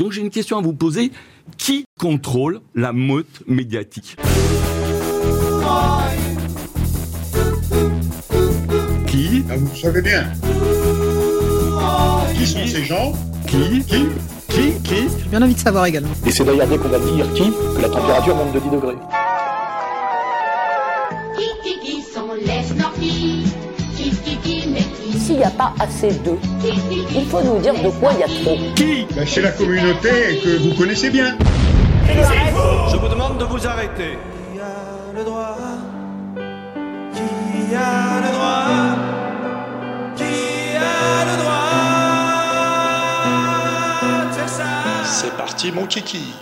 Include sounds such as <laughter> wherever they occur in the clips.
Donc j'ai une question à vous poser. Qui contrôle la meute médiatique Qui Ah, vous savez bien. Qui sont ces gens Qui Qui Qui Qui J'ai bien envie de savoir également. Et c'est d'ailleurs dès qu'on va dire qui que la température monte de 10 degrés. N'y a pas assez d'eux, il faut nous dire de quoi il y a trop. Qui? Ben, C'est la communauté que vous connaissez bien. Je vous demande de vous arrêter. Qui a le droit? Qui a le droit? Qui a le droit C'est parti mon kiki.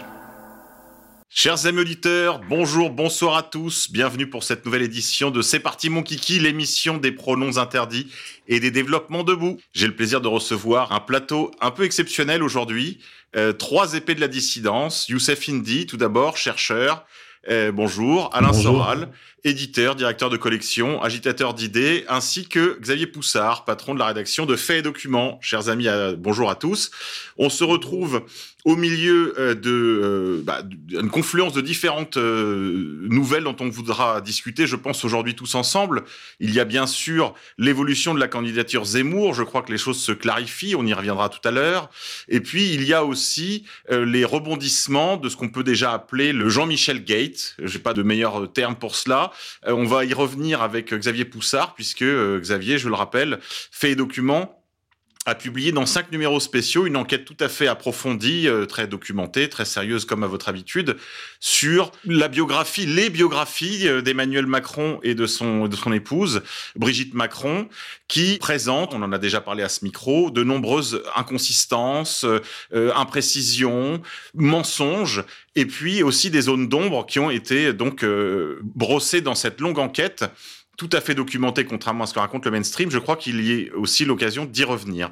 Chers amis auditeurs, bonjour, bonsoir à tous. Bienvenue pour cette nouvelle édition de C'est parti mon kiki, l'émission des pronoms interdits et des développements debout. J'ai le plaisir de recevoir un plateau un peu exceptionnel aujourd'hui. Euh, trois épées de la dissidence. Youssef Indy, tout d'abord, chercheur. Euh, bonjour. Alain Bonjour. Soral, éditeur, directeur de collection, agitateur d'idées, ainsi que Xavier Poussard, patron de la rédaction de Faits et Documents. Chers amis, euh, bonjour à tous. On se retrouve au milieu euh, de euh, bah, d'une confluence de différentes euh, nouvelles dont on voudra discuter, je pense aujourd'hui tous ensemble. Il y a bien sûr l'évolution de la candidature Zemmour. Je crois que les choses se clarifient. On y reviendra tout à l'heure. Et puis il y a aussi les rebondissements de ce qu'on peut déjà appeler le Jean-Michel Gate. J'ai pas de meilleur terme pour cela. On va y revenir avec Xavier Poussard puisque Xavier, je le rappelle, fait et documents a publié dans cinq numéros spéciaux une enquête tout à fait approfondie, euh, très documentée, très sérieuse comme à votre habitude, sur la biographie, les biographies euh, d'Emmanuel Macron et de son, de son épouse, Brigitte Macron, qui présente, on en a déjà parlé à ce micro, de nombreuses inconsistances, euh, euh, imprécisions, mensonges, et puis aussi des zones d'ombre qui ont été donc euh, brossées dans cette longue enquête tout à fait documenté, contrairement à ce que raconte le mainstream, je crois qu'il y ait aussi l'occasion d'y revenir.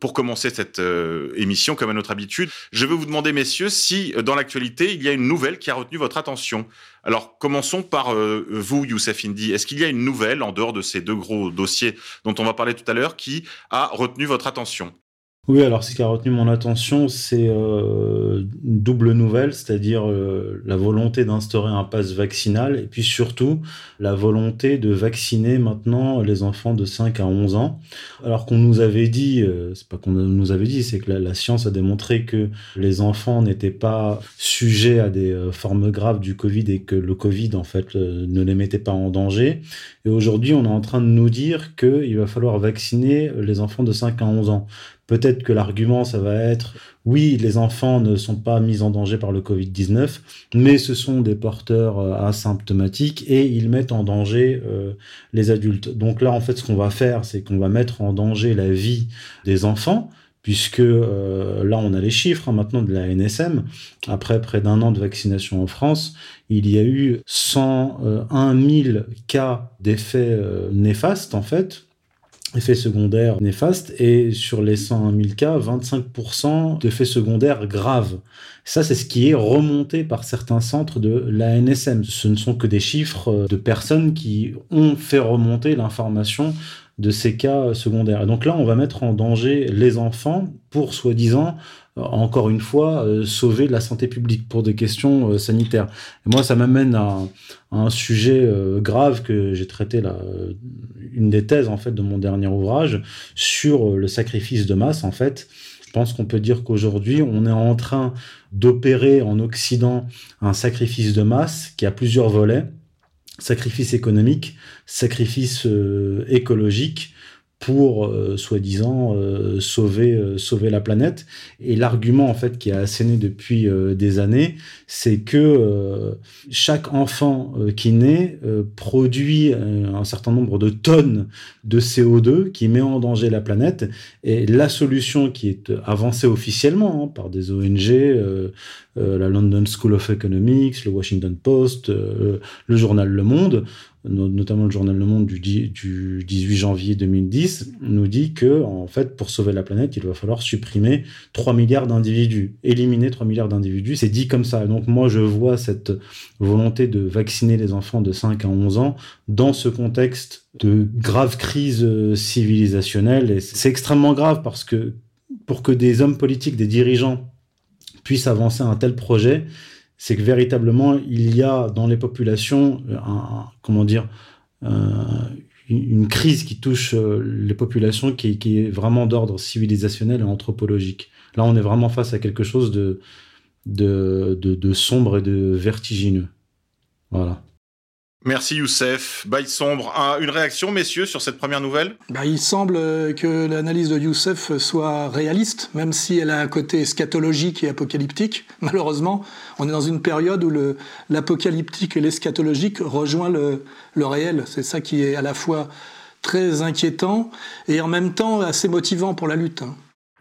Pour commencer cette euh, émission, comme à notre habitude, je veux vous demander, messieurs, si euh, dans l'actualité, il y a une nouvelle qui a retenu votre attention. Alors, commençons par euh, vous, Youssef Indy. Est-ce qu'il y a une nouvelle, en dehors de ces deux gros dossiers dont on va parler tout à l'heure, qui a retenu votre attention? Oui, alors ce qui a retenu mon attention, c'est euh, une double nouvelle, c'est-à-dire euh, la volonté d'instaurer un pass vaccinal et puis surtout la volonté de vacciner maintenant les enfants de 5 à 11 ans. Alors qu'on nous avait dit, euh, c'est pas qu'on nous avait dit, c'est que la, science a démontré que les enfants n'étaient pas sujets à des euh, formes graves du Covid et que le Covid en fait euh, ne les mettait pas en danger. Et aujourd'hui, on est en train de nous dire qu'il va falloir vacciner les enfants de 5 à 11 ans. Peut-être que l'argument, ça va être oui, les enfants ne sont pas mis en danger par le Covid-19, mais ce sont des porteurs euh, asymptomatiques et ils mettent en danger euh, les adultes. Donc là, en fait, ce qu'on va faire, c'est qu'on va mettre en danger la vie des enfants, puisque euh, là, on a les chiffres hein, maintenant de la NSM. Après près d'un an de vaccination en France, il y a eu 101 000 cas d'effets néfastes, en fait, effets secondaires néfastes et sur les 101 000 cas, 25% d'effets secondaires graves. Ça, c'est ce qui est remonté par certains centres de l'ANSM. Ce ne sont que des chiffres euh, de personnes qui ont fait remonter l'information de ces cas secondaires. Donc là, on va mettre en danger les enfants pour, soi-disant, euh, encore une fois, euh, sauver la santé publique pour des questions sanitaires. Moi, ça m'amène à, un sujet grave que j'ai traité là, une des thèses en fait de mon dernier ouvrage sur euh, le sacrifice de masse. En fait, je pense qu'on peut dire qu'aujourd'hui, on est en train d'opérer en Occident un sacrifice de masse qui a plusieurs volets sacrifice économique, sacrifice euh, écologique pour euh, soi-disant euh, sauver euh, sauver la planète. Et l'argument en fait qui est asséné depuis des années c'est que chaque enfant qui naît produit un certain nombre de tonnes de CO2 qui met en danger la planète. Et la solution qui est avancée officiellement hein, par des ONG la London School of Economics, le Washington Post, le journal Le Monde, notamment le journal Le Monde du, di- du 18 janvier 2010, nous dit que en fait, pour sauver la planète, il va falloir supprimer 3 milliards d'individus, éliminer 3 milliards d'individus. C'est dit comme ça. Donc moi, je vois cette volonté de vacciner les enfants de 5 à 11 ans dans ce contexte de grave crise euh, civilisationnelle. Et c'est extrêmement grave parce que pour que des hommes politiques, des dirigeants puisse avancer un tel projet, c'est que véritablement, il y a dans les populations, un, comment dire, une crise qui touche les populations qui, qui est vraiment d'ordre civilisationnel et anthropologique. Là, on est vraiment face à quelque chose de, de, de, sombre et de vertigineux. Voilà. Merci Youssef. Bail sombre. une réaction, messieurs, sur cette première nouvelle? Bah, Il semble que l'analyse de Youssef soit réaliste, même si elle a un côté scatologique et apocalyptique. <laughs> Malheureusement, on est dans une période où l'apocalyptique et l'escatologique rejoignent le, le réel. C'est ça qui est à la fois très inquiétant et en même temps assez motivant pour la lutte.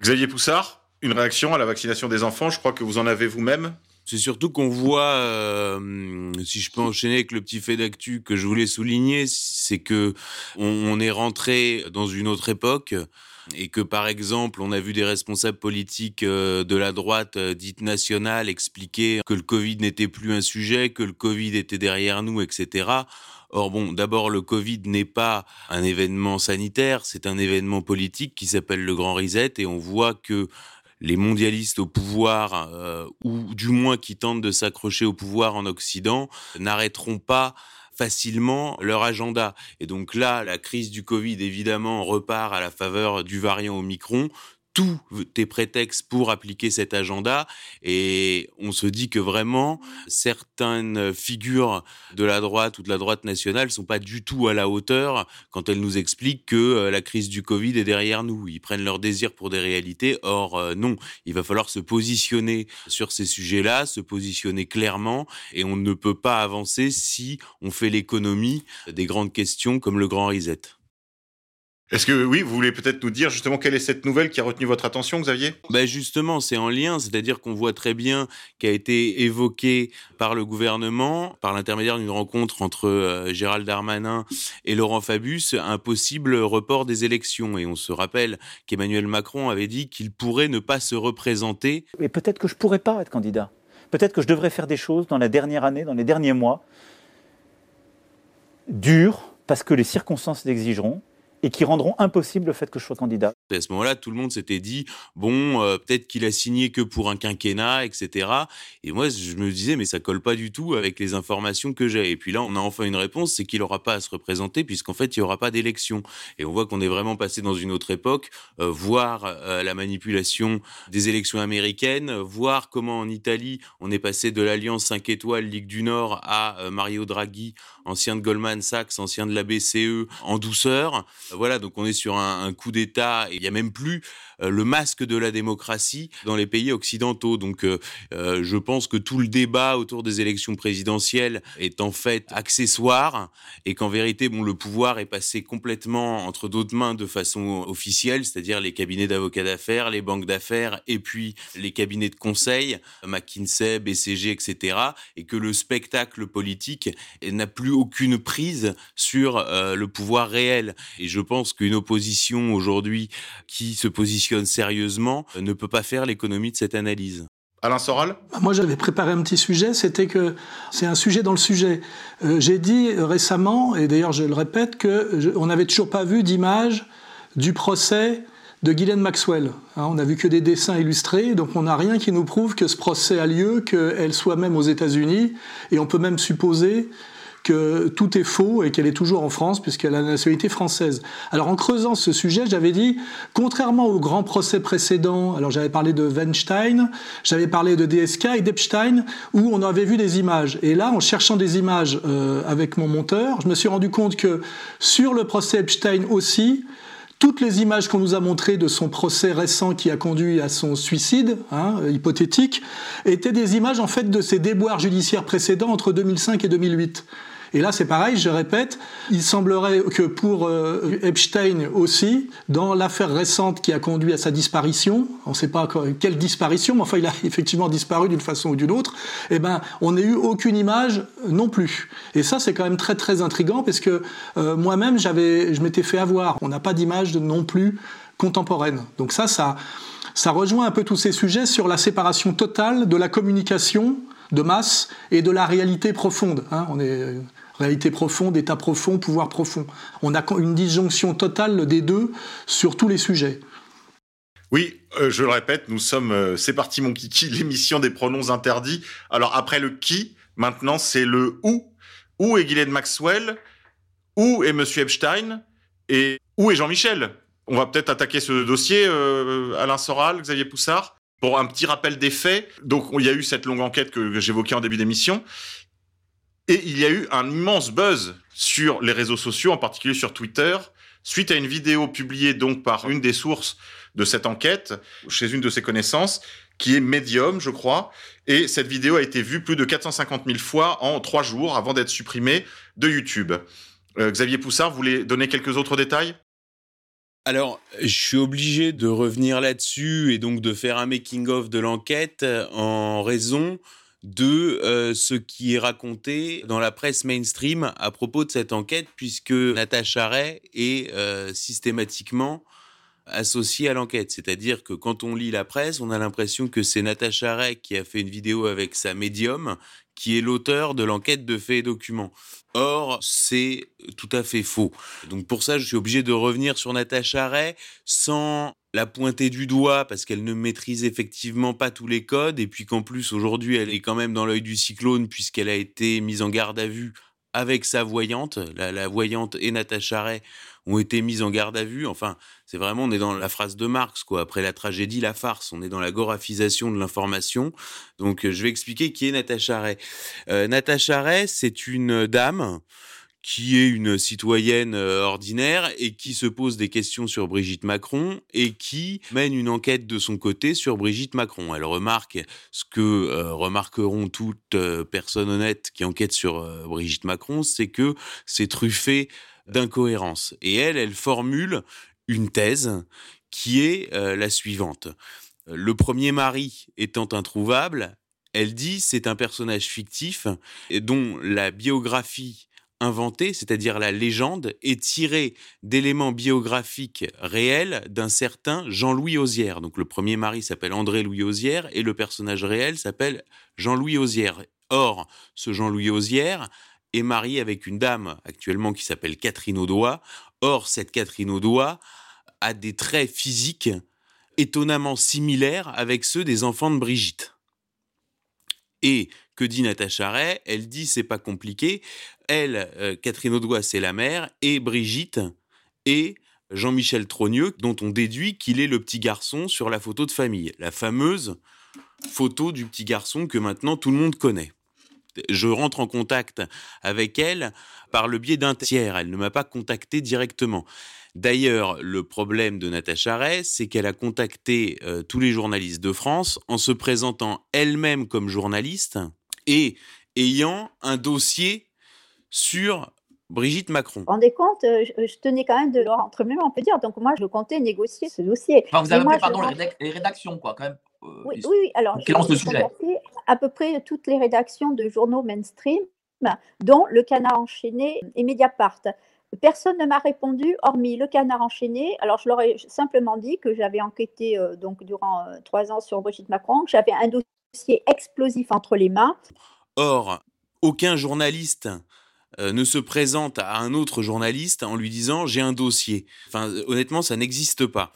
Xavier Poussard une réaction à la vaccination des enfants? Je crois que vous en avez vous-même. C'est surtout qu'on voit, euh, si je peux enchaîner avec le petit fait d'actu que je voulais souligner, c'est que on, est rentré dans une autre époque et que par exemple on a vu des responsables politiques euh, de la droite euh, dite nationale expliquer que le Covid n'était plus un sujet, que le Covid était derrière nous, etc. Or bon, d'abord le Covid n'est pas un événement sanitaire, c'est un événement politique qui s'appelle le Grand Reset et on voit que les mondialistes au pouvoir, euh, ou du moins qui tentent de s'accrocher au pouvoir en Occident, n'arrêteront pas facilement leur agenda. Et donc là, la crise du Covid, évidemment, repart à la faveur du variant Omicron tout est prétexte pour appliquer cet agenda et on se dit que vraiment certaines figures de la droite ou de la droite nationale sont pas du tout à la hauteur quand elles nous expliquent que euh, la crise du Covid est derrière nous. Ils prennent leur désir pour des réalités. Or euh, non, il va falloir se positionner sur ces sujets-là, se positionner clairement et on ne peut pas avancer si on fait l'économie des grandes questions comme le grand reset. Est-ce que oui, vous voulez peut-être nous dire justement quelle est cette nouvelle qui a retenu votre attention, Xavier? Ben Justement, c'est en lien, c'est-à-dire qu'on voit très bien qu'a été évoqué par le gouvernement, par l'intermédiaire d'une rencontre entre euh, Gérald Darmanin et Laurent Fabius, un possible report des élections. Et on se rappelle qu'Emmanuel Macron avait dit qu'il pourrait ne pas se représenter. Et peut-être que je pourrais pas être candidat. Peut-être que je devrais faire des choses dans la dernière année, dans les derniers mois, dures, parce que les circonstances l'exigeront et qui rendront impossible le fait que je sois candidat. À ce moment-là, tout le monde s'était dit bon, euh, peut-être qu'il a signé que pour un quinquennat, etc. Et moi, je me disais mais ça colle pas du tout avec les informations que j'ai. Et puis là, on a enfin une réponse, c'est qu'il n'aura pas à se représenter puisqu'en fait, il n'y aura pas d'élection. Et on voit qu'on est vraiment passé dans une autre époque, euh, voir euh, la manipulation des élections américaines, voir comment en Italie, on est passé de l'alliance 5 étoiles Ligue du Nord à Mario Draghi, ancien de Goldman Sachs, ancien de la BCE, en douceur. Voilà, donc on est sur un, coup d'État et il n'y a même plus euh, le masque de la démocratie dans les pays occidentaux. Donc euh, euh, je pense que tout le débat autour des élections présidentielles est en fait accessoire et qu'en vérité, bon, le pouvoir est passé complètement entre d'autres mains de façon officielle, c'est-à-dire les cabinets d'avocats d'affaires, les banques d'affaires et puis les cabinets de conseil, McKinsey, BCG, etc. Et que le spectacle politique n'a plus aucune prise sur le pouvoir réel. Et je pense qu'une opposition aujourd'hui qui se positionne sérieusement ne peut pas faire l'économie de cette analyse. Alain Soral bah, Moi, j'avais préparé un petit sujet, c'était que c'est un sujet dans le sujet. Euh, j'ai dit récemment, et d'ailleurs je le répète, qu'on n'avait toujours pas vu d'image du procès de Ghislaine Maxwell. Hein, on n'a vu que des dessins illustrés, donc on n'a rien qui nous prouve que ce procès a lieu, qu'elle soit même aux États-Unis, et on peut même supposer que tout est faux et qu'elle est toujours en France puisqu'elle a la nationalité française. Alors en creusant ce sujet, j'avais dit, contrairement au grand procès précédent, alors j'avais parlé de Weinstein, j'avais parlé de DSK et d'Epstein, où on avait vu des images. Et là, en cherchant des images euh, avec mon monteur, je me suis rendu compte que sur le procès Epstein aussi, toutes les images qu'on nous a montrées de son procès récent qui a conduit à son suicide, hein, hypothétique, étaient des images en fait de ses déboires judiciaires précédents entre 2005 et 2008. Et là, c'est pareil, je répète, il semblerait que pour euh, Epstein aussi, dans l'affaire récente qui a conduit à sa disparition, on ne sait pas quelle disparition, mais enfin, il a <laughs> effectivement disparu d'une façon ou d'une autre, eh ben, on n'a eu aucune image non plus. Et ça, c'est quand même très, très intrigant parce que euh, moi-même, je m'étais fait avoir. On n'a pas d'image non plus contemporaine. Donc ça, ça, ça rejoint un peu tous ces sujets sur la séparation totale de la communication de masse et de la réalité profonde. Hein. On est profonde, état profond, pouvoir profond. On a une disjonction totale des deux sur tous les sujets. Oui, euh, je le répète, nous sommes, euh, c'est parti mon kiki, <laughs> l'émission des pronoms interdits. Alors après le qui, maintenant c'est le où. Où est Guylaine Maxwell? Où est Monsieur Epstein? Et où est Jean-Michel? On va peut-être attaquer ce dossier, euh, Alain Soral, Xavier Poussard, pour un petit rappel des faits. Donc il y a eu cette longue enquête que j'évoquais en début d'émission. Et il y a eu un immense buzz sur les réseaux sociaux, en particulier sur Twitter, suite à une vidéo publiée donc par une des sources de cette enquête, chez une de ses connaissances, qui est Medium, je crois. Et cette vidéo a été vue plus de 450 000 fois en trois jours avant d'être supprimée de YouTube. Euh, Xavier Poussard, vous voulez donner quelques autres détails? Alors, je suis obligé de revenir là-dessus et donc de faire un making-of de l'enquête en raison de euh, ce qui est raconté dans la presse mainstream à propos de cette enquête, puisque Natacha Ray est euh, systématiquement associée à l'enquête. C'est-à-dire que quand on lit la presse, on a l'impression que c'est Natacha Ray qui a fait une vidéo avec sa médium, qui est l'auteur de l'enquête de faits et documents. Or, c'est tout à fait faux. Donc pour ça, je suis obligé de revenir sur Natacha Ray sans la pointer du doigt parce qu'elle ne maîtrise effectivement pas tous les codes et puis qu'en plus aujourd'hui elle est quand même dans l'œil du cyclone puisqu'elle a été mise en garde à vue avec sa voyante. La, voyante et Natacha Ray ont été mises en garde à vue. Enfin, c'est vraiment, on est dans la phrase de Marx, quoi. Après la tragédie, la farce. On est dans la gorafisation de l'information. Donc, je vais expliquer qui est Natacha Ray. Euh, Natacha Ray, c'est une dame qui est une citoyenne euh, ordinaire et qui se pose des questions sur Brigitte Macron et qui mène une enquête de son côté sur Brigitte Macron. Elle remarque ce que euh, remarqueront toutes euh, personnes honnêtes qui enquêtent sur Brigitte Macron, c'est que c'est truffé d'incohérences. Et elle, elle formule une thèse qui est la suivante. Le premier mari étant introuvable, elle dit c'est un personnage fictif dont la biographie inventé, c'est-à-dire la légende, est tirée d'éléments biographiques réels d'un certain Jean-Louis Osière. Donc le premier mari s'appelle André-Louis Osière et le personnage réel s'appelle Jean-Louis Osière. Or, ce Jean-Louis Osière est marié avec une dame actuellement qui s'appelle Catherine Audois. Or, cette Catherine Audois a des traits physiques étonnamment similaires avec ceux des enfants de Brigitte. Et que dit Natacha Ray? Elle dit c'est pas compliqué. Elle, euh, Catherine Audois, c'est la mère, et Brigitte et Jean-Michel Trogneux, dont on déduit qu'il est le petit garçon sur la photo de famille, la fameuse photo du petit garçon que maintenant tout le monde connaît. Je rentre en contact avec elle par le biais d'un tiers. Elle ne m'a pas contacté directement. D'ailleurs, le problème de Natacha Ray, c'est qu'elle a contacté euh, tous les journalistes de France en se présentant elle-même comme journaliste et ayant un dossier sur Brigitte Macron. Vous vous rendez compte, euh, je, tenais quand même de leur entre on peut dire. Donc moi, je comptais négocier ce dossier. Enfin, vous avez appelé, pardon, les, rédactions, quoi, quand même. Euh, oui, oui, alors, je le sujet. à peu près toutes les rédactions de journaux mainstream, dont Le Canard enchaîné et Mediapart. Personne ne m'a répondu, hormis le canard enchaîné. Alors, je leur ai simplement dit que j'avais enquêté euh, donc durant trois ans sur Brigitte Macron, que j'avais un dossier explosif entre les mains. Or, aucun journaliste euh, ne se présente à un autre journaliste en lui disant j'ai un dossier. Enfin, honnêtement, ça n'existe pas.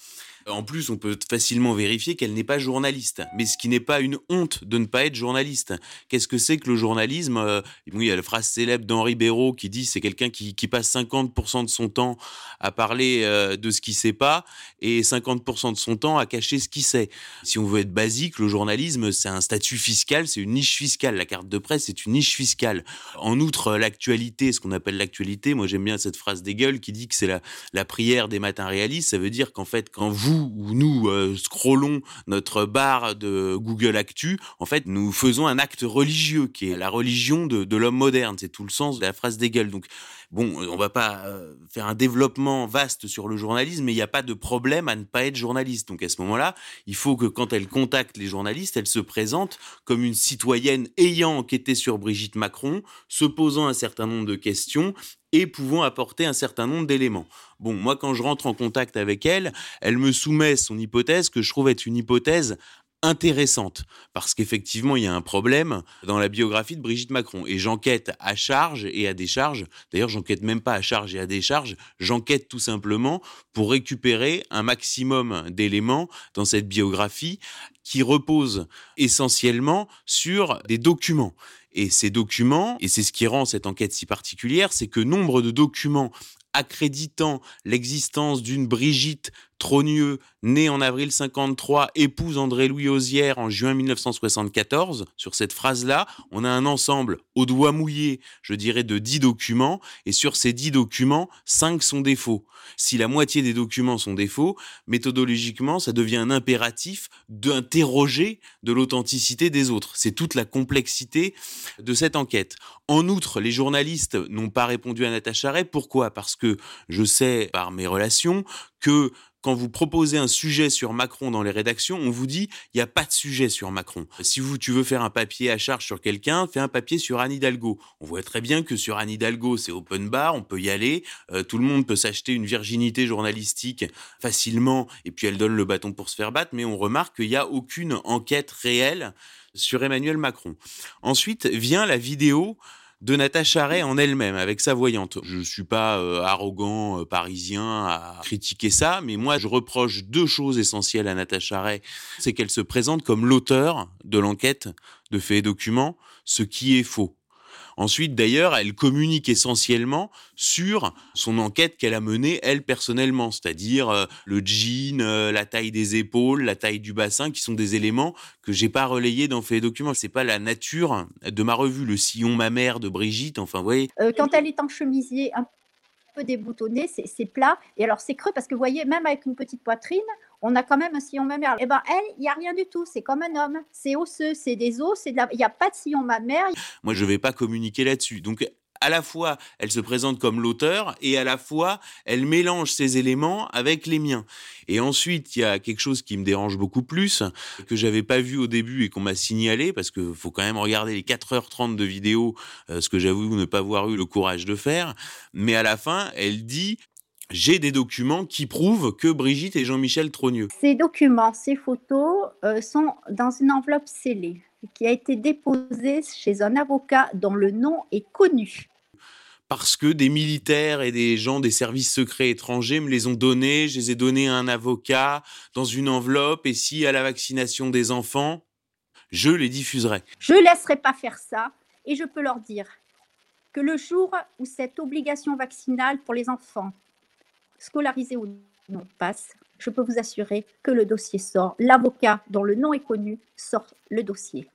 En plus, on peut facilement vérifier qu'elle n'est pas journaliste. Mais ce qui n'est pas une honte de ne pas être journaliste. Qu'est-ce que c'est que le journalisme euh, Il y a la phrase célèbre d'Henri Béraud qui dit c'est quelqu'un qui, passe 50% de son temps à parler euh, de ce qu'il sait pas et 50% de son temps à cacher ce qu'il sait. Si on veut être basique, le journalisme, c'est un statut fiscal, c'est une niche fiscale. La carte de presse, c'est une niche fiscale. En outre, l'actualité, ce qu'on appelle l'actualité, moi j'aime bien cette phrase d'Hegel qui dit que c'est la, la prière des matins réalistes. Ça veut dire qu'en fait, quand vous ou nous euh, scrollons notre barre de Google Actu, en fait, nous faisons un acte religieux qui est la religion de, l'homme moderne. C'est tout le sens de la phrase d'Hegel. Donc, bon, on va pas euh, faire un développement vaste sur le journalisme, mais il n'y a pas de problème à ne pas être journaliste. Donc, à ce moment-là, il faut que quand elle contacte les journalistes, elle se présente comme une citoyenne ayant enquêté sur Brigitte Macron, se posant un certain nombre de questions et pouvant apporter un certain nombre d'éléments. Bon, moi, quand je rentre en contact avec elle, elle me soumet son hypothèse que je trouve être une hypothèse intéressante. Parce qu'effectivement il y a un problème dans la biographie de Brigitte Macron. Et j'enquête à charge et à décharge. D'ailleurs j'enquête même pas à charge et à décharge. J'enquête tout simplement pour récupérer un maximum d'éléments dans cette biographie qui repose essentiellement sur des documents et ces documents, et c'est ce qui rend cette enquête si particulière, c'est que nombre de documents accréditant l'existence d'une Brigitte Trogneux, née en avril 53, épouse André-Louis Osière en juin 1974. Sur cette phrase-là, on a un ensemble au doigt mouillé, je dirais, de 10 documents, et sur ces 10 documents, 5 sont des faux. Si la moitié des documents sont des faux, méthodologiquement, ça devient un impératif d'interroger de l'authenticité des autres. C'est toute la complexité de cette enquête. En outre, les journalistes n'ont pas répondu à Natacha Ray. Pourquoi? Parce que je sais par mes relations que quand vous proposez un sujet sur Macron dans les rédactions, on vous dit il n'y a pas de sujet sur Macron. Si vous, tu veux faire un papier à charge sur quelqu'un, fais un papier sur Anne Hidalgo. On voit très bien que sur Anne Hidalgo, c'est open bar, on peut y aller, euh, tout le monde peut s'acheter une virginité journalistique facilement, et puis elle donne le bâton pour se faire battre, mais on remarque qu'il n'y a aucune enquête réelle sur Emmanuel Macron. Ensuite vient la vidéo de Natacha Ray en elle-même, avec sa voyante. Je ne suis pas euh, arrogant euh, parisien à critiquer ça, mais moi je reproche deux choses essentielles à Natacha Ray. C'est qu'elle se présente comme l'auteur de l'enquête de faits et documents, ce qui est faux. Ensuite, d'ailleurs, elle communique essentiellement sur son enquête qu'elle a menée, elle, personnellement, c'est-à-dire euh, le jean, euh, la taille des épaules, la taille du bassin, qui sont des éléments que j'ai pas relayés dans Fait documents. C'est pas la nature de ma revue, le sillon ma mère de Brigitte, enfin, vous voyez. Euh, quand elle est en chemisier un peu déboutonné, c'est plat, et alors c'est creux parce que vous voyez, même avec une petite poitrine, on a quand même un sillon mammaire. Eh ben elle, il n'y a rien du tout. C'est comme un homme. C'est osseux, c'est des os, il n'y a pas de sillon mammaire. Moi, je ne vais pas communiquer là-dessus. Donc, à la fois, elle se présente comme l'auteur et à la fois, elle mélange ses éléments avec les miens. Et ensuite, il y a quelque chose qui me dérange beaucoup plus, que j'avais pas vu au début et qu'on m'a signalé, parce que faut quand même regarder les 4h30 de vidéo, euh, ce que j'avoue ne pas avoir eu le courage de faire. Mais à la fin, elle dit, j'ai des documents qui prouvent que Brigitte et Jean-Michel Trogneux. Ces documents, ces photos euh, sont dans une enveloppe scellée qui a été déposée chez un avocat dont le nom est connu. Parce que des militaires et des gens des services secrets étrangers me les ont donnés, je les ai donnés à un avocat dans une enveloppe, et si à la vaccination des enfants, je les diffuserai. Je ne laisserai pas faire ça, et je peux leur dire que le jour où cette obligation vaccinale pour les enfants scolarisé ou non passe, je peux vous assurer que le dossier sort. L'avocat dont le nom est connu sort le dossier.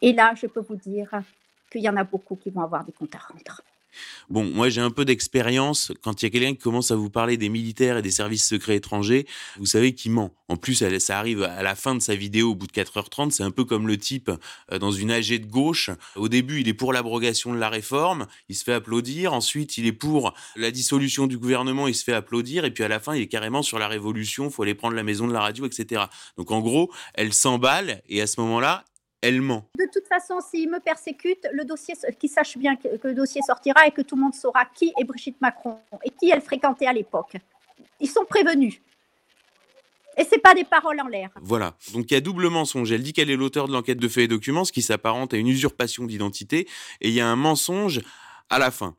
Et là, je peux vous dire qu'il y en a beaucoup qui vont avoir des comptes à rendre. Bon, moi j'ai un peu d'expérience. Quand il y a quelqu'un qui commence à vous parler des militaires et des services secrets étrangers, vous savez qu'il ment. En plus, ça arrive à la fin de sa vidéo, au bout de 4h30. C'est un peu comme le type euh, dans une AG de gauche. Au début, il est pour l'abrogation de la réforme, il se fait applaudir. Ensuite, il est pour la dissolution du gouvernement, il se fait applaudir. Et puis à la fin, il est carrément sur la révolution, il faut aller prendre la maison de la radio, etc. Donc en gros, elle s'emballe et à ce moment-là, elle ment. De toute façon, s'il me persécute, le dossier, qu'il sache bien que, le dossier sortira et que tout le monde saura qui est Brigitte Macron et qui elle fréquentait à l'époque. Ils sont prévenus. Et c'est pas des paroles en l'air. Voilà. Donc il y a double mensonge. Elle dit qu'elle est l'auteur de l'enquête de faits et documents, ce qui s'apparente à une usurpation d'identité, et il y a un mensonge à la fin.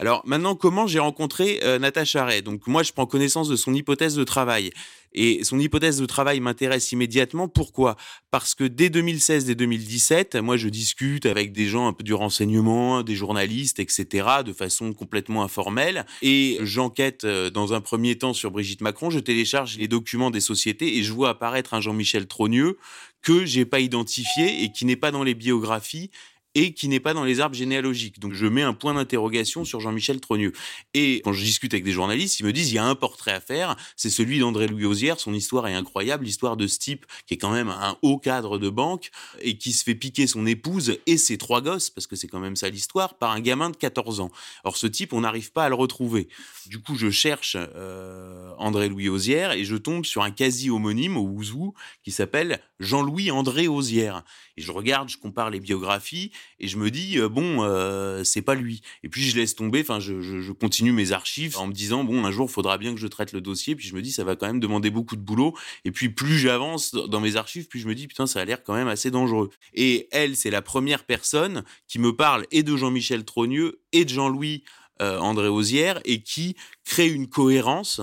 Alors maintenant, comment j'ai rencontré euh, Natacha Ray? Donc moi, je prends connaissance de son hypothèse de travail. Et son hypothèse de travail m'intéresse immédiatement. Pourquoi? Parce que dès 2016, dès 2017, moi je discute avec des gens un peu du renseignement, des journalistes, etc., de façon complètement informelle. Et j'enquête euh, dans un premier temps sur Brigitte Macron. Je télécharge les documents des sociétés et je vois apparaître un Jean-Michel Trogneux que j'ai pas identifié et qui n'est pas dans les biographies et qui n'est pas dans les arbres généalogiques. Donc je mets un point d'interrogation sur Jean-Michel Trogneux. Et quand je discute avec des journalistes, ils me disent il y a un portrait à faire, c'est celui d'André-Louis Osière. Son histoire est incroyable, l'histoire de ce type qui est quand même un haut cadre de banque et qui se fait piquer son épouse et ses trois gosses, parce que c'est quand même ça l'histoire, par un gamin de 14 ans. Or ce type, on n'arrive pas à le retrouver. Du coup, je cherche euh, André-Louis Osière et je tombe sur un quasi homonyme au Ouzou qui s'appelle Jean-Louis André Osière. Et je regarde, je compare les biographies et je me dis bon c'est pas lui. Et puis je laisse tomber enfin je, continue mes archives en me disant bon un jour faudra bien que je traite le dossier. Puis je me dis ça va quand même demander beaucoup de boulot. Et puis plus j'avance dans mes archives plus je me dis putain ça a l'air quand même assez dangereux. Et elle c'est la première personne qui me parle et de Jean-Michel Trogneux et de Jean-Louis André Osière et qui crée une cohérence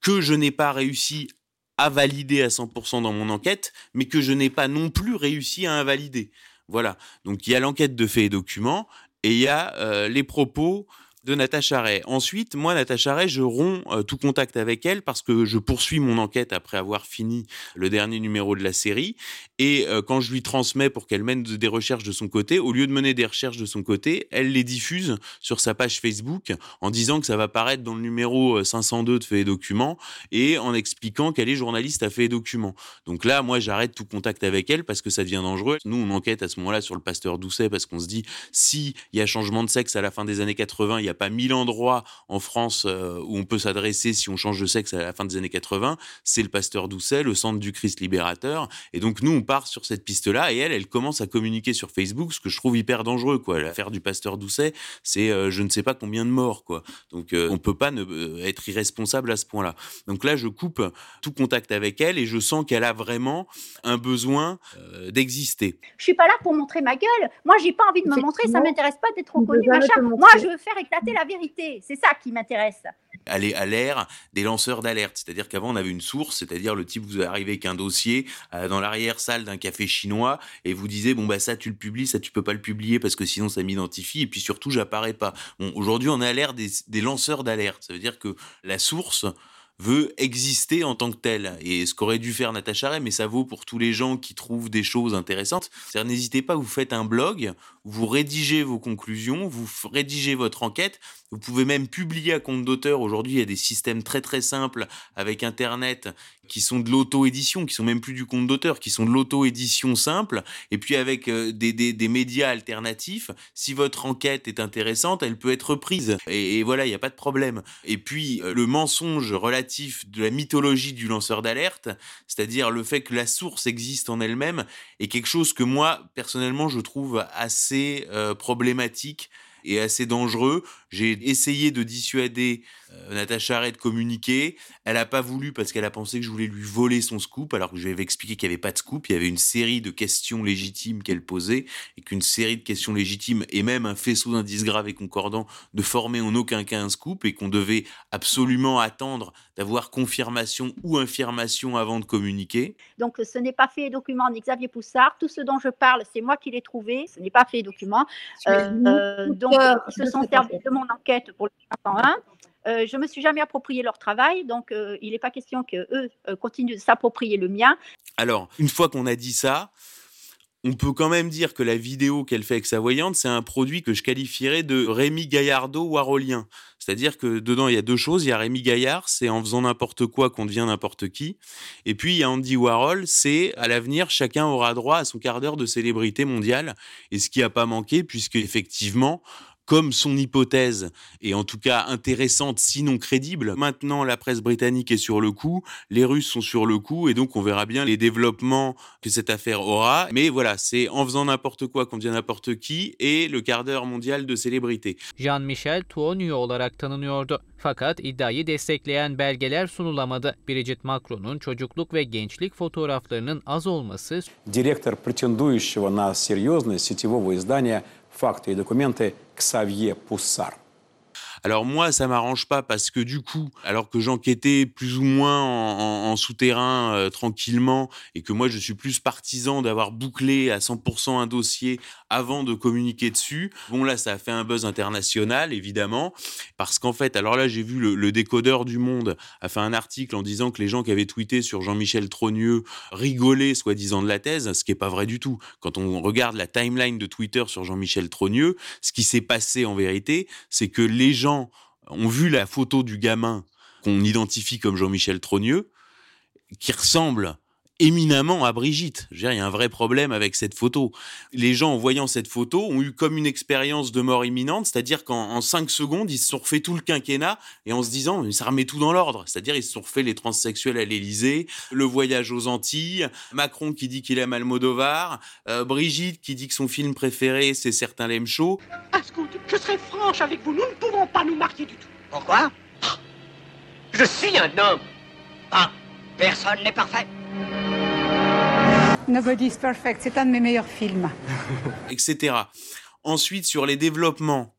que je n'ai pas réussi à valider à 100% dans mon enquête, mais que je n'ai pas non plus réussi à invalider. Voilà. Donc il y a l'enquête de faits et documents et il y a euh, les propos de Natacha Ray. Ensuite, moi, Natacha Ray, je romps euh, tout contact avec elle parce que je poursuis mon enquête après avoir fini le dernier numéro de la série. Et euh, quand je lui transmets pour qu'elle mène des recherches de son côté, au lieu de mener des recherches de son côté, elle les diffuse sur sa page Facebook en disant que ça va paraître dans le numéro 502 de Faits et Documents et en expliquant qu'elle est journaliste à Faits et Documents. Donc là, moi, j'arrête tout contact avec elle parce que ça devient dangereux. Nous, on enquête à ce moment-là sur le pasteur Doucet parce qu'on se dit si il y a changement de sexe à la fin des années 80, il y a pas mille endroits en France euh, où on peut s'adresser si on change de sexe à la fin des années 80. C'est le pasteur Doucet, le centre du Christ libérateur. Et donc, nous, on part sur cette piste-là et elle, elle commence à communiquer sur Facebook, ce que je trouve hyper dangereux, quoi. L'affaire du pasteur Doucet, c'est euh, je ne sais pas combien de morts, quoi. Donc, euh, on peut pas ne, euh, être irresponsable à ce point-là. Donc là, je coupe tout contact avec elle et je sens qu'elle a vraiment un besoin euh, d'exister. Je suis pas là pour montrer ma gueule. Moi, j'ai pas envie de me montrer. Ça m'intéresse pas d'être reconnue, machin. Moi, je veux faire éclater la vérité. C'est ça qui m'intéresse. Aller à l'ère des lanceurs d'alerte. C'est-à-dire qu'avant, on avait une source, c'est-à-dire le type, vous arrivez avec un dossier euh, dans l'arrière-salle d'un café chinois et vous disiez, bon, bah, ça, tu le publies, ça, tu peux pas le publier parce que sinon, ça m'identifie et puis surtout, j'apparais pas. Aujourd'hui, on est à l'ère des, lanceurs d'alerte. Ça veut dire que la source, veut exister en tant que tel. Et ce qu'aurait dû faire Natacha Ray, mais ça vaut pour tous les gens qui trouvent des choses intéressantes. C'est-à-dire, n'hésitez pas, vous faites un blog, vous rédigez vos conclusions, vous rédigez votre enquête, vous pouvez même publier à compte d'auteur. Aujourd'hui, il y a des systèmes très très simples avec Internet qui sont de l'auto-édition, qui sont même plus du compte d'auteur, qui sont de l'auto-édition simple. Et puis avec euh, des, des, médias alternatifs, si votre enquête est intéressante, elle peut être reprise. Et, et voilà, il n'y a pas de problème. Et puis euh, le mensonge relatif de la mythologie du lanceur d'alerte, c'est-à-dire le fait que la source existe en elle-même, est quelque chose que moi, personnellement, je trouve assez euh, problématique et assez dangereux. J'ai essayé de dissuader euh, Natacha Ray de communiquer. Elle n'a pas voulu parce qu'elle a pensé que je voulais lui voler son scoop, alors que je lui avais expliqué qu'il n'y avait pas de scoop. Il y avait une série de questions légitimes qu'elle posait et qu'une série de questions légitimes et même un faisceau d'indices graves et concordants ne formaient en aucun cas un scoop et qu'on devait absolument attendre d'avoir confirmation ou infirmation avant de communiquer. Donc ce n'est pas fait document ni Xavier Poussard. Tout ce dont je parle, c'est moi qui l'ai trouvé. Ce n'est pas fait document. Euh, euh, donc ils se sont servis de mon enquête pour le 501. Euh, je me suis jamais approprié leur travail, donc euh, il n'est pas question que eux euh, continuent de s'approprier le mien. Alors, une fois qu'on a dit ça, on peut quand même dire que la vidéo qu'elle fait avec sa voyante, c'est un produit que je qualifierais de Rémi Gaillardo warolien. C'est-à-dire que dedans, il y a deux choses. Il y a Rémi Gaillard, c'est en faisant n'importe quoi qu'on devient n'importe qui. Et puis, il y a Andy Warhol, c'est à l'avenir, chacun aura droit à son quart d'heure de célébrité mondiale. Et ce qui n'a pas manqué, puisque effectivement, comme son hypothèse est en tout cas intéressante, sinon crédible. Maintenant, la presse britannique est sur le coup, les Russes sont sur le coup, et donc on verra bien les développements que cette affaire aura. Mais voilà, c'est en faisant n'importe quoi qu'on devient n'importe qui, et le quart d'heure mondial de célébrité. Jean-Michel Tuonio olarak tanınıyordu. Fakat iddiayı destekleyen belgeler sunulamadı. Bridget Macron'un çocukluk ve gençlik fotoğraflarının az olması... Директор претендующего на серьезность сетевого издания «Факты и документы» Xavier Poussard. Alors moi, ça m'arrange pas parce que du coup, alors que j'enquêtais plus ou moins en, souterrain euh, tranquillement et que moi je suis plus partisan d'avoir bouclé à 100% un dossier avant de communiquer dessus. Bon là, ça a fait un buzz international évidemment parce qu'en fait, alors là j'ai vu le, le, décodeur du Monde a fait un article en disant que les gens qui avaient tweeté sur Jean-Michel Trogneux rigolaient soi-disant de la thèse, ce qui est pas vrai du tout. Quand on regarde la timeline de Twitter sur Jean-Michel Trogneux, ce qui s'est passé en vérité, c'est que les gens ont vu la photo du gamin qu'on identifie comme Jean-Michel Trogneux, qui ressemble éminemment à Brigitte. Je veux dire, il y a un vrai problème avec cette photo. Les gens, en voyant cette photo, ont eu comme une expérience de mort imminente, c'est-à-dire qu'en 5 secondes, ils se sont refait tout le quinquennat et en se disant, mais ça remet tout dans l'ordre. C'est-à-dire, ils se sont refait les transsexuels à l'Élysée, le voyage aux Antilles, Macron qui dit qu'il aime Almodovar, euh, Brigitte qui dit que son film préféré, c'est Certains l'aiment chaud. Ascoute, je serai franche avec vous, nous ne pouvons pas nous marier du tout. Pourquoi? Je suis un homme. Ah, personne n'est parfait. Nobody's Perfect, c'est un de mes meilleurs films. <laughs> etc. Ensuite, sur les développements,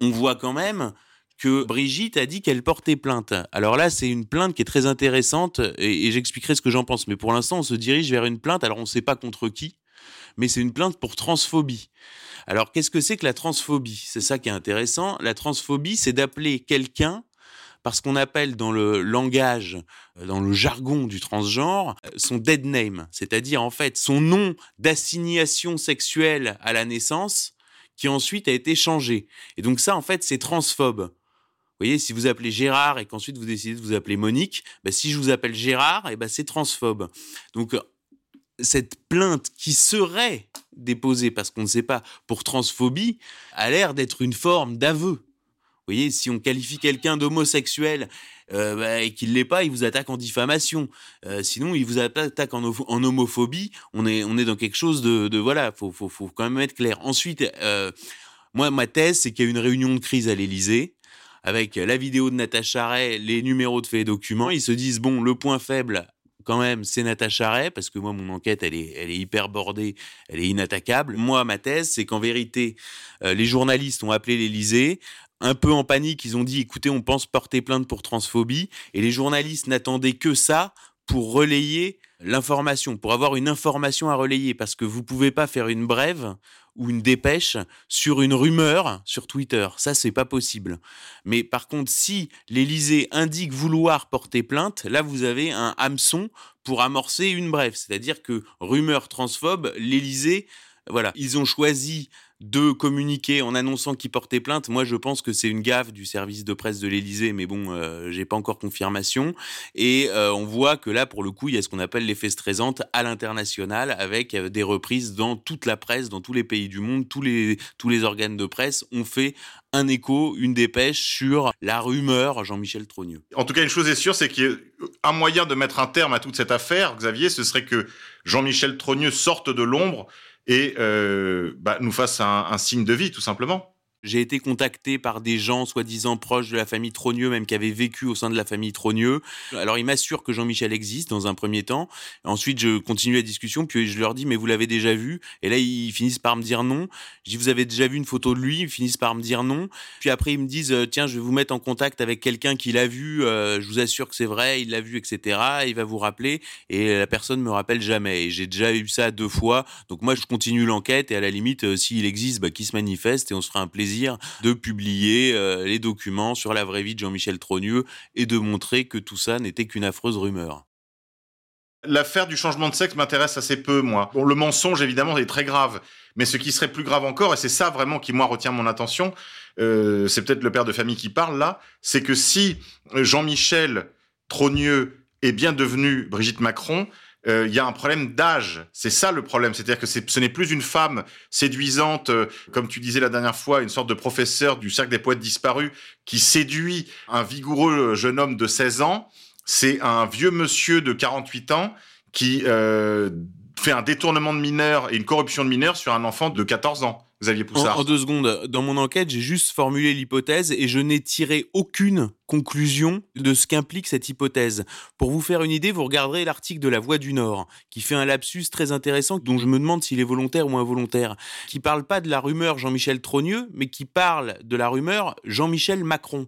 on voit quand même que Brigitte a dit qu'elle portait plainte. Alors là, c'est une plainte qui est très intéressante et, et j'expliquerai ce que j'en pense. Mais pour l'instant, on se dirige vers une plainte. Alors on ne sait pas contre qui, mais c'est une plainte pour transphobie. Alors qu'est-ce que c'est que la transphobie? C'est ça qui est intéressant. La transphobie, c'est d'appeler quelqu'un par ce qu'on appelle dans le langage, euh, dans le jargon du transgenre, euh, son dead name, c'est-à-dire en fait son nom d'assignation sexuelle à la naissance qui ensuite a été changé. Et donc ça, en fait, c'est transphobe. Vous voyez, si vous appelez Gérard et qu'ensuite vous décidez de vous appeler Monique, bah, si je vous appelle Gérard, eh ben c'est transphobe. Donc cette plainte qui serait déposée, parce qu'on ne sait pas, pour transphobie, a l'air d'être une forme d'aveu. Vous voyez, si on qualifie quelqu'un d'homosexuel euh, bah, et qu'il ne l'est pas, il vous attaque en diffamation. Euh, sinon, il vous attaque en, homophobie. On est, on est dans quelque chose de, voilà, faut, faut, faut quand même être clair. Ensuite, euh, moi, ma thèse, c'est qu'il y a eu une réunion de crise à l'Élysée avec la vidéo de Natacha Ray, les numéros de faits et documents. Ils se disent bon, le point faible quand même, c'est Natacha Ray, parce que moi, mon enquête, elle est, elle est hyper bordée, elle est inattaquable. Moi, ma thèse, c'est qu'en vérité, les journalistes ont appelé l'Élysée, un peu en panique, ils ont dit écoutez, on pense porter plainte pour transphobie. Et les journalistes n'attendaient que ça pour relayer l'information, pour avoir une information à relayer, parce que vous pouvez pas faire une brève ou une dépêche sur une rumeur sur Twitter. Ça, c'est pas possible. Mais par contre, si l'Élysée indique vouloir porter plainte, là, vous avez un hameçon pour amorcer une brève. C'est-à-dire que rumeur transphobe, l'Élysée, voilà, ils ont choisi de communiquer en annonçant qu'il portait plainte. Moi, je pense que c'est une gaffe du service de presse de l'Élysée, mais bon, euh, j'ai pas encore confirmation. Et euh, on voit que là, pour le coup, il y a ce qu'on appelle l'effet stressante à l'international, avec euh, des reprises dans toute la presse, dans tous les pays du monde, tous les tous les organes de presse ont fait un écho, une dépêche sur la rumeur Jean-Michel Trogneux. En tout cas, une chose est sûre, c'est qu'il y a un moyen de mettre un terme à toute cette affaire, Xavier, ce serait que Jean-Michel Trogneux sorte de l'ombre et euh, bah, nous fasse un, un signe de vie, tout simplement. J'ai été contacté par des gens soi-disant proches de la famille Trogneux, même qui avaient vécu au sein de la famille Trogneux. Alors ils m'assurent que Jean-Michel existe dans un premier temps. Ensuite, je continue la discussion, puis je leur dis mais vous l'avez déjà vu? Et là, ils finissent par me dire non. Je dis vous avez déjà vu une photo de lui? Ils finissent par me dire non. Puis après, ils me disent euh, tiens, je vais vous mettre en contact avec quelqu'un qui l'a vu. Euh, je vous assure que c'est vrai, il l'a vu, etc. Il va vous rappeler. Et la personne me rappelle jamais. Et j'ai déjà eu ça deux fois. Donc moi, je continue l'enquête et à la limite, euh, s'il existe, bah, qui se manifeste et on se fera un plaisir de publier euh, les documents sur la vraie vie de Jean-Michel Trogneux et de montrer que tout ça n'était qu'une affreuse rumeur. L'affaire du changement de sexe m'intéresse assez peu, moi. Le mensonge, évidemment, est très grave. Mais ce qui serait plus grave encore, et c'est ça vraiment qui, moi, retient mon attention, euh, c'est peut-être le père de famille qui parle là, c'est que si Jean-Michel Trogneux est bien devenu Brigitte Macron, euh, il y a un problème d'âge. C'est ça le problème. C'est-à-dire que ce n'est plus une femme séduisante, euh, comme tu disais la dernière fois, une sorte de professeur du cercle des poètes disparus qui séduit un vigoureux jeune homme de 16 ans. C'est un vieux monsieur de 48 ans qui euh, fait un détournement de mineur et une corruption de mineur sur un enfant de 14 ans. Xavier Poussard. En, deux secondes, dans mon enquête, j'ai juste formulé l'hypothèse et je n'ai tiré aucune conclusion de ce qu'implique cette hypothèse. Pour vous faire une idée, vous regarderez l'article de La Voix du Nord, qui fait un lapsus très intéressant, dont je me demande s'il est volontaire ou involontaire, qui parle pas de la rumeur Jean-Michel Trogneux, mais qui parle de la rumeur Jean-Michel Macron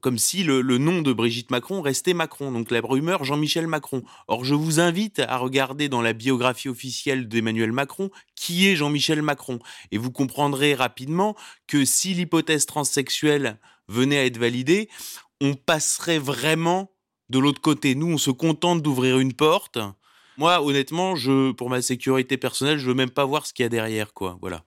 comme si le, nom de Brigitte Macron restait Macron, donc la rumeur Jean-Michel Macron. Or, je vous invite à regarder dans la biographie officielle d'Emmanuel Macron qui est Jean-Michel Macron, et vous comprendrez rapidement que si l'hypothèse transsexuelle venait à être validée, on passerait vraiment de l'autre côté. Nous, on se contente d'ouvrir une porte. Moi, honnêtement, je, pour ma sécurité personnelle, je veux même pas voir ce qu'il y a derrière, quoi. Voilà.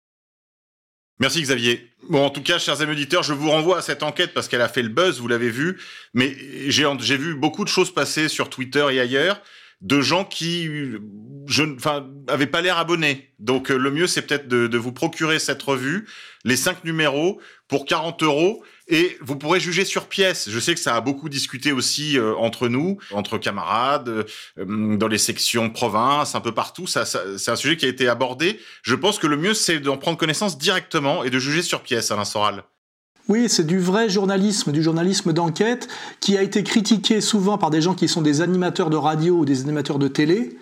Merci Xavier. Bon, en tout cas, chers amis auditeurs, je vous renvoie à cette enquête parce qu'elle a fait le buzz, vous l'avez vu. Mais j'ai vu beaucoup de choses passer sur Twitter et ailleurs. de gens qui je, enfin, avaient pas l'air abonnés. Donc le mieux, c'est peut-être de, de vous procurer cette revue, les cinq numéros pour 40 euros et vous pourrez juger sur pièce. Je sais que ça a beaucoup discuté aussi euh, entre nous, entre camarades, euh, dans les sections province, un peu partout. Ça c'est un sujet qui a été abordé. Je pense que le mieux, c'est d'en prendre connaissance directement et de juger sur pièce, Alain Soral. Oui, c'est du vrai journalisme, du journalisme d'enquête, qui a été critiqué souvent par des gens qui sont des animateurs de radio ou des animateurs de télé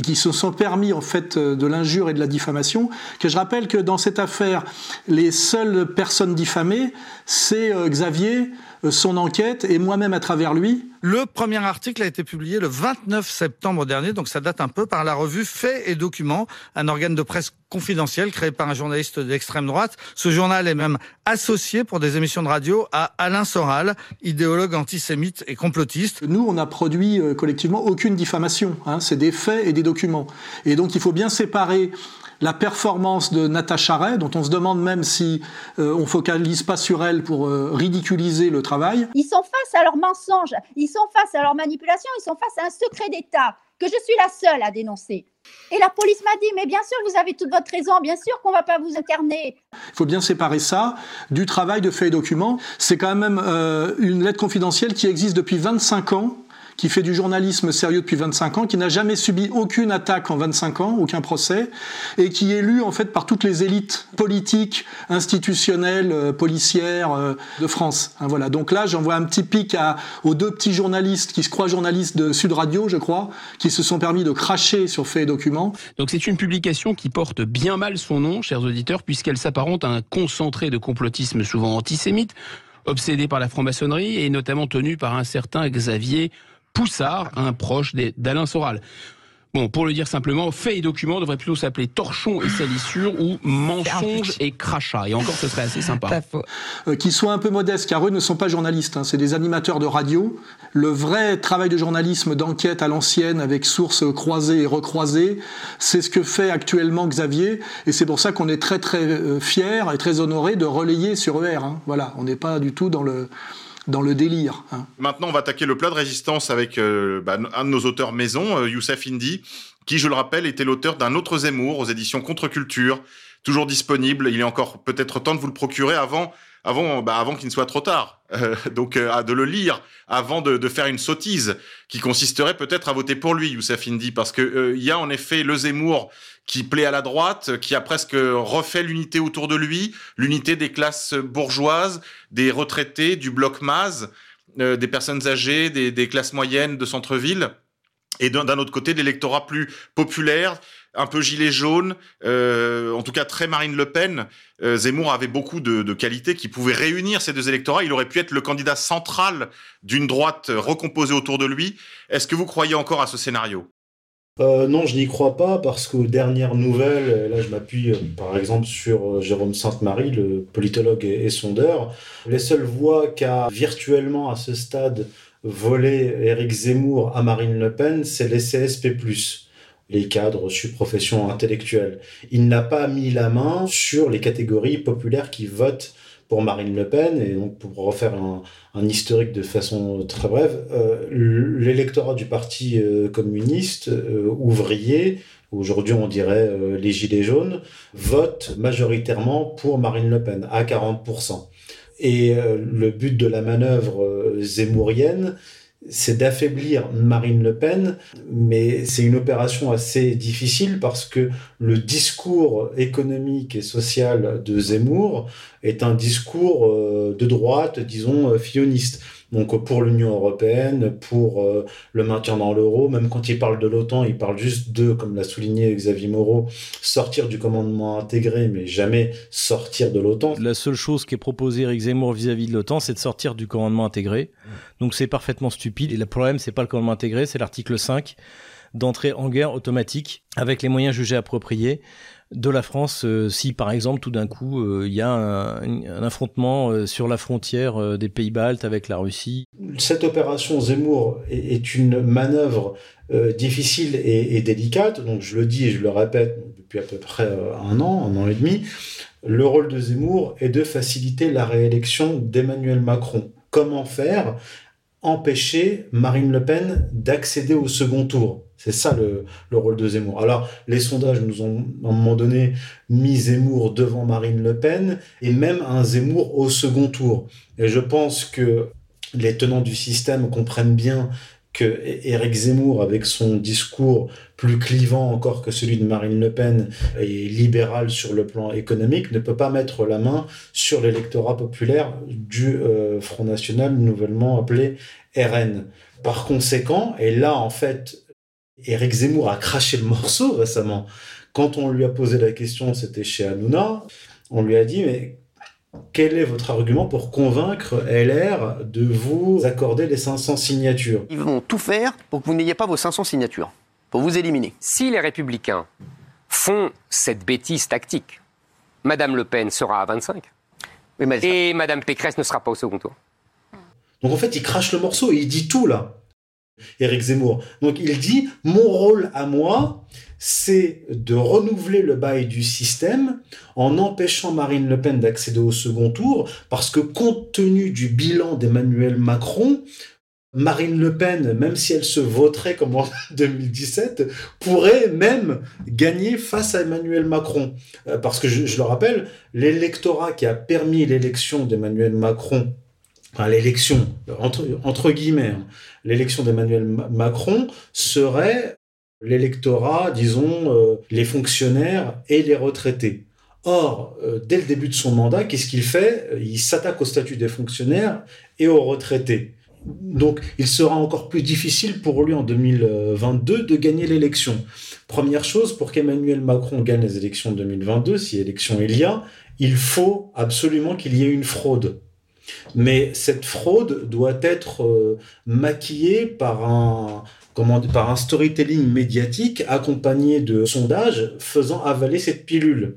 et qui se sont permis en fait euh, de l'injure et de la diffamation, que je rappelle que dans cette affaire, les seules personnes diffamées, c'est euh, Xavier, son enquête et moi-même à travers lui. Le premier article a été publié le 29 septembre dernier, donc ça date un peu, par la revue Faits et Documents, un organe de presse confidentiel créé par un journaliste d'extrême droite. Ce journal est même associé pour des émissions de radio à Alain Soral, idéologue antisémite et complotiste. Nous, on n'a produit euh, collectivement aucune diffamation. Hein, c'est des faits et des documents. Et donc il faut bien séparer la performance de Natacha Ray, dont on se demande même si euh, on focalise pas sur elle pour euh, ridiculiser le travail. Ils sont face à leurs mensonges, ils sont face à leurs manipulations, ils sont face à un secret d'État que je suis la seule à dénoncer. Et la police m'a dit, mais bien sûr, vous avez toute votre raison, bien sûr qu'on ne va pas vous incarner. Il faut bien séparer ça du travail de faits et documents. C'est quand même euh, une lettre confidentielle qui existe depuis 25 ans qui fait du journalisme sérieux depuis 25 ans, qui n'a jamais subi aucune attaque en 25 ans, aucun procès, et qui est lu en fait par toutes les élites politiques, institutionnelles, euh, policières euh, de France. Hein, voilà. Donc là, j'envoie un petit pic à, aux deux petits journalistes qui se croient journalistes de Sud Radio, je crois, qui se sont permis de cracher sur faits et documents. Donc c'est une publication qui porte bien mal son nom, chers auditeurs, puisqu'elle s'apparente à un concentré de complotisme souvent antisémite obsédé par la franc-maçonnerie et notamment tenu par un certain Xavier Poussard, un proche d'Alain Soral. Bon, pour le dire simplement, faits et documents devraient plutôt s'appeler torchons et salissures ou mensonges et crachats. Et encore, ce serait assez sympa. Euh, qu'ils soient un peu modestes, car eux ne sont pas journalistes, hein, c'est des animateurs de radio. Le vrai travail de journalisme, d'enquête à l'ancienne, avec sources croisées et recroisées, c'est ce que fait actuellement Xavier. Et c'est pour ça qu'on est très très euh, fiers et très honorés de relayer sur ER. Hein. Voilà, on n'est pas du tout dans le dans le délire. Hein. Maintenant, on va attaquer le plat de résistance avec euh, bah, un de nos auteurs maison, euh, Youssef Indy, qui, je le rappelle, était l'auteur d'un autre Zemmour aux éditions Contre-Culture, toujours disponible. Il est encore peut-être temps de vous le procurer avant, avant, bah, avant qu'il ne soit trop tard. Euh, donc, de le lire avant de, faire une sottise qui consisterait peut-être à voter pour lui, Youssef Indy, parce que il y a en effet le Zemmour qui plaît à la droite, qui a presque refait l'unité autour de lui, l'unité des classes bourgeoises, des retraités, du bloc Maz, euh, des personnes âgées, des, classes moyennes de centre-ville, et d'un autre côté, l'électorat plus populaire, un peu gilet jaune, euh, en tout cas très Marine Le Pen. Euh, Zemmour avait beaucoup de, qualités qui pouvaient réunir ces deux électorats. Il aurait pu être le candidat central d'une droite recomposée autour de lui. Est-ce que vous croyez encore à ce scénario? Euh, non, je n'y crois pas parce qu'aux dernières nouvelles, là je m'appuie par exemple sur Jérôme Sainte-Marie, le politologue et, sondeur, les seules voix qu'a virtuellement à ce stade volé Éric Zemmour à Marine Le Pen, c'est les CSP+, les cadres sur profession intellectuelle. Il n'a pas mis la main sur les catégories populaires qui votent pour Marine Le Pen, et donc pour refaire un, historique de façon très brève, euh, l'électorat du Parti euh, communiste euh, ouvrier, aujourd'hui on dirait les Gilets jaunes, vote majoritairement pour Marine Le Pen, à 40%. Et le but de la manœuvre zémourienne, c'est d'affaiblir Marine Le Pen, mais c'est une opération assez difficile parce que le discours économique et social de Zemmour est un discours euh, de droite, disons, euh, fioniste. Donc pour l'Union européenne, pour euh, le maintien dans l'euro, même quand il parle de l'OTAN, il parle juste de, comme l'a souligné Xavier Moreau, sortir du commandement intégré, mais jamais sortir de l'OTAN. La seule chose qui est proposée Eric Zemmour vis-à-vis de l'OTAN, c'est de sortir du commandement intégré. Donc c'est parfaitement stupide. Et le problème, c'est pas le commandement intégré, c'est l'article 5 d'entrée en guerre automatique avec les moyens jugés appropriés de la France euh, si par exemple tout d'un coup euh, il y a un, affrontement euh, sur la frontière des pays baltes avec la Russie. Cette opération Zemmour est, une manœuvre difficile et, et, délicate, donc je le dis et je le répète depuis à peu près un an, un an et demi. Le rôle de Zemmour est de faciliter la réélection d'Emmanuel Macron. Comment faire? Empêcher Marine Le Pen d'accéder au second tour. C'est ça le, le, rôle de Zemmour. Alors, les sondages nous ont, à un moment donné, mis Zemmour devant Marine Le Pen et même un Zemmour au second tour. Et je pense que les tenants du système comprennent bien que Éric Zemmour, avec son discours plus clivant encore que celui de Marine Le Pen et libéral sur le plan économique, ne peut pas mettre la main sur l'électorat populaire du euh, Front National nouvellement appelé RN. Par conséquent, et là en fait, Éric Zemmour a craché le morceau récemment. Quand on lui a posé la question, c'était chez Hanouna, on lui a dit mais quel est votre argument pour convaincre LR de vous accorder les 500 signatures? Ils vont tout faire pour que vous n'ayez pas vos 500 signatures, pour vous éliminer. Si les républicains font cette bêtise tactique, Madame Le Pen sera à 25 et Madame Pécresse ne sera pas au second tour. Donc en fait, il crache le morceau et il dit tout là. Éric Zemmour. Donc il dit mon rôle à moi, c'est de renouveler le bail du système en empêchant Marine Le Pen d'accéder au second tour, parce que compte tenu du bilan d'Emmanuel Macron, Marine Le Pen, même si elle se voterait comme en <laughs> 2017, pourrait même gagner face à Emmanuel Macron. Euh, parce que je, je le rappelle, l'électorat qui a permis l'élection d'Emmanuel Macron l'élection, entre, guillemets, hein, l'élection d'Emmanuel Macron serait l'électorat, disons, euh, les fonctionnaires et les retraités. Or, euh, dès le début de son mandat, qu'est-ce qu'il fait? Il s'attaque au statut des fonctionnaires et aux retraités. Donc, il sera encore plus difficile pour lui en 2022 de gagner l'élection. Première chose, pour qu'Emmanuel Macron gagne les élections de 2022, si élection il y a, il faut absolument qu'il y ait une fraude. Mais cette fraude doit être euh, maquillée par un, comment, par un storytelling médiatique accompagné de sondages faisant avaler cette pilule.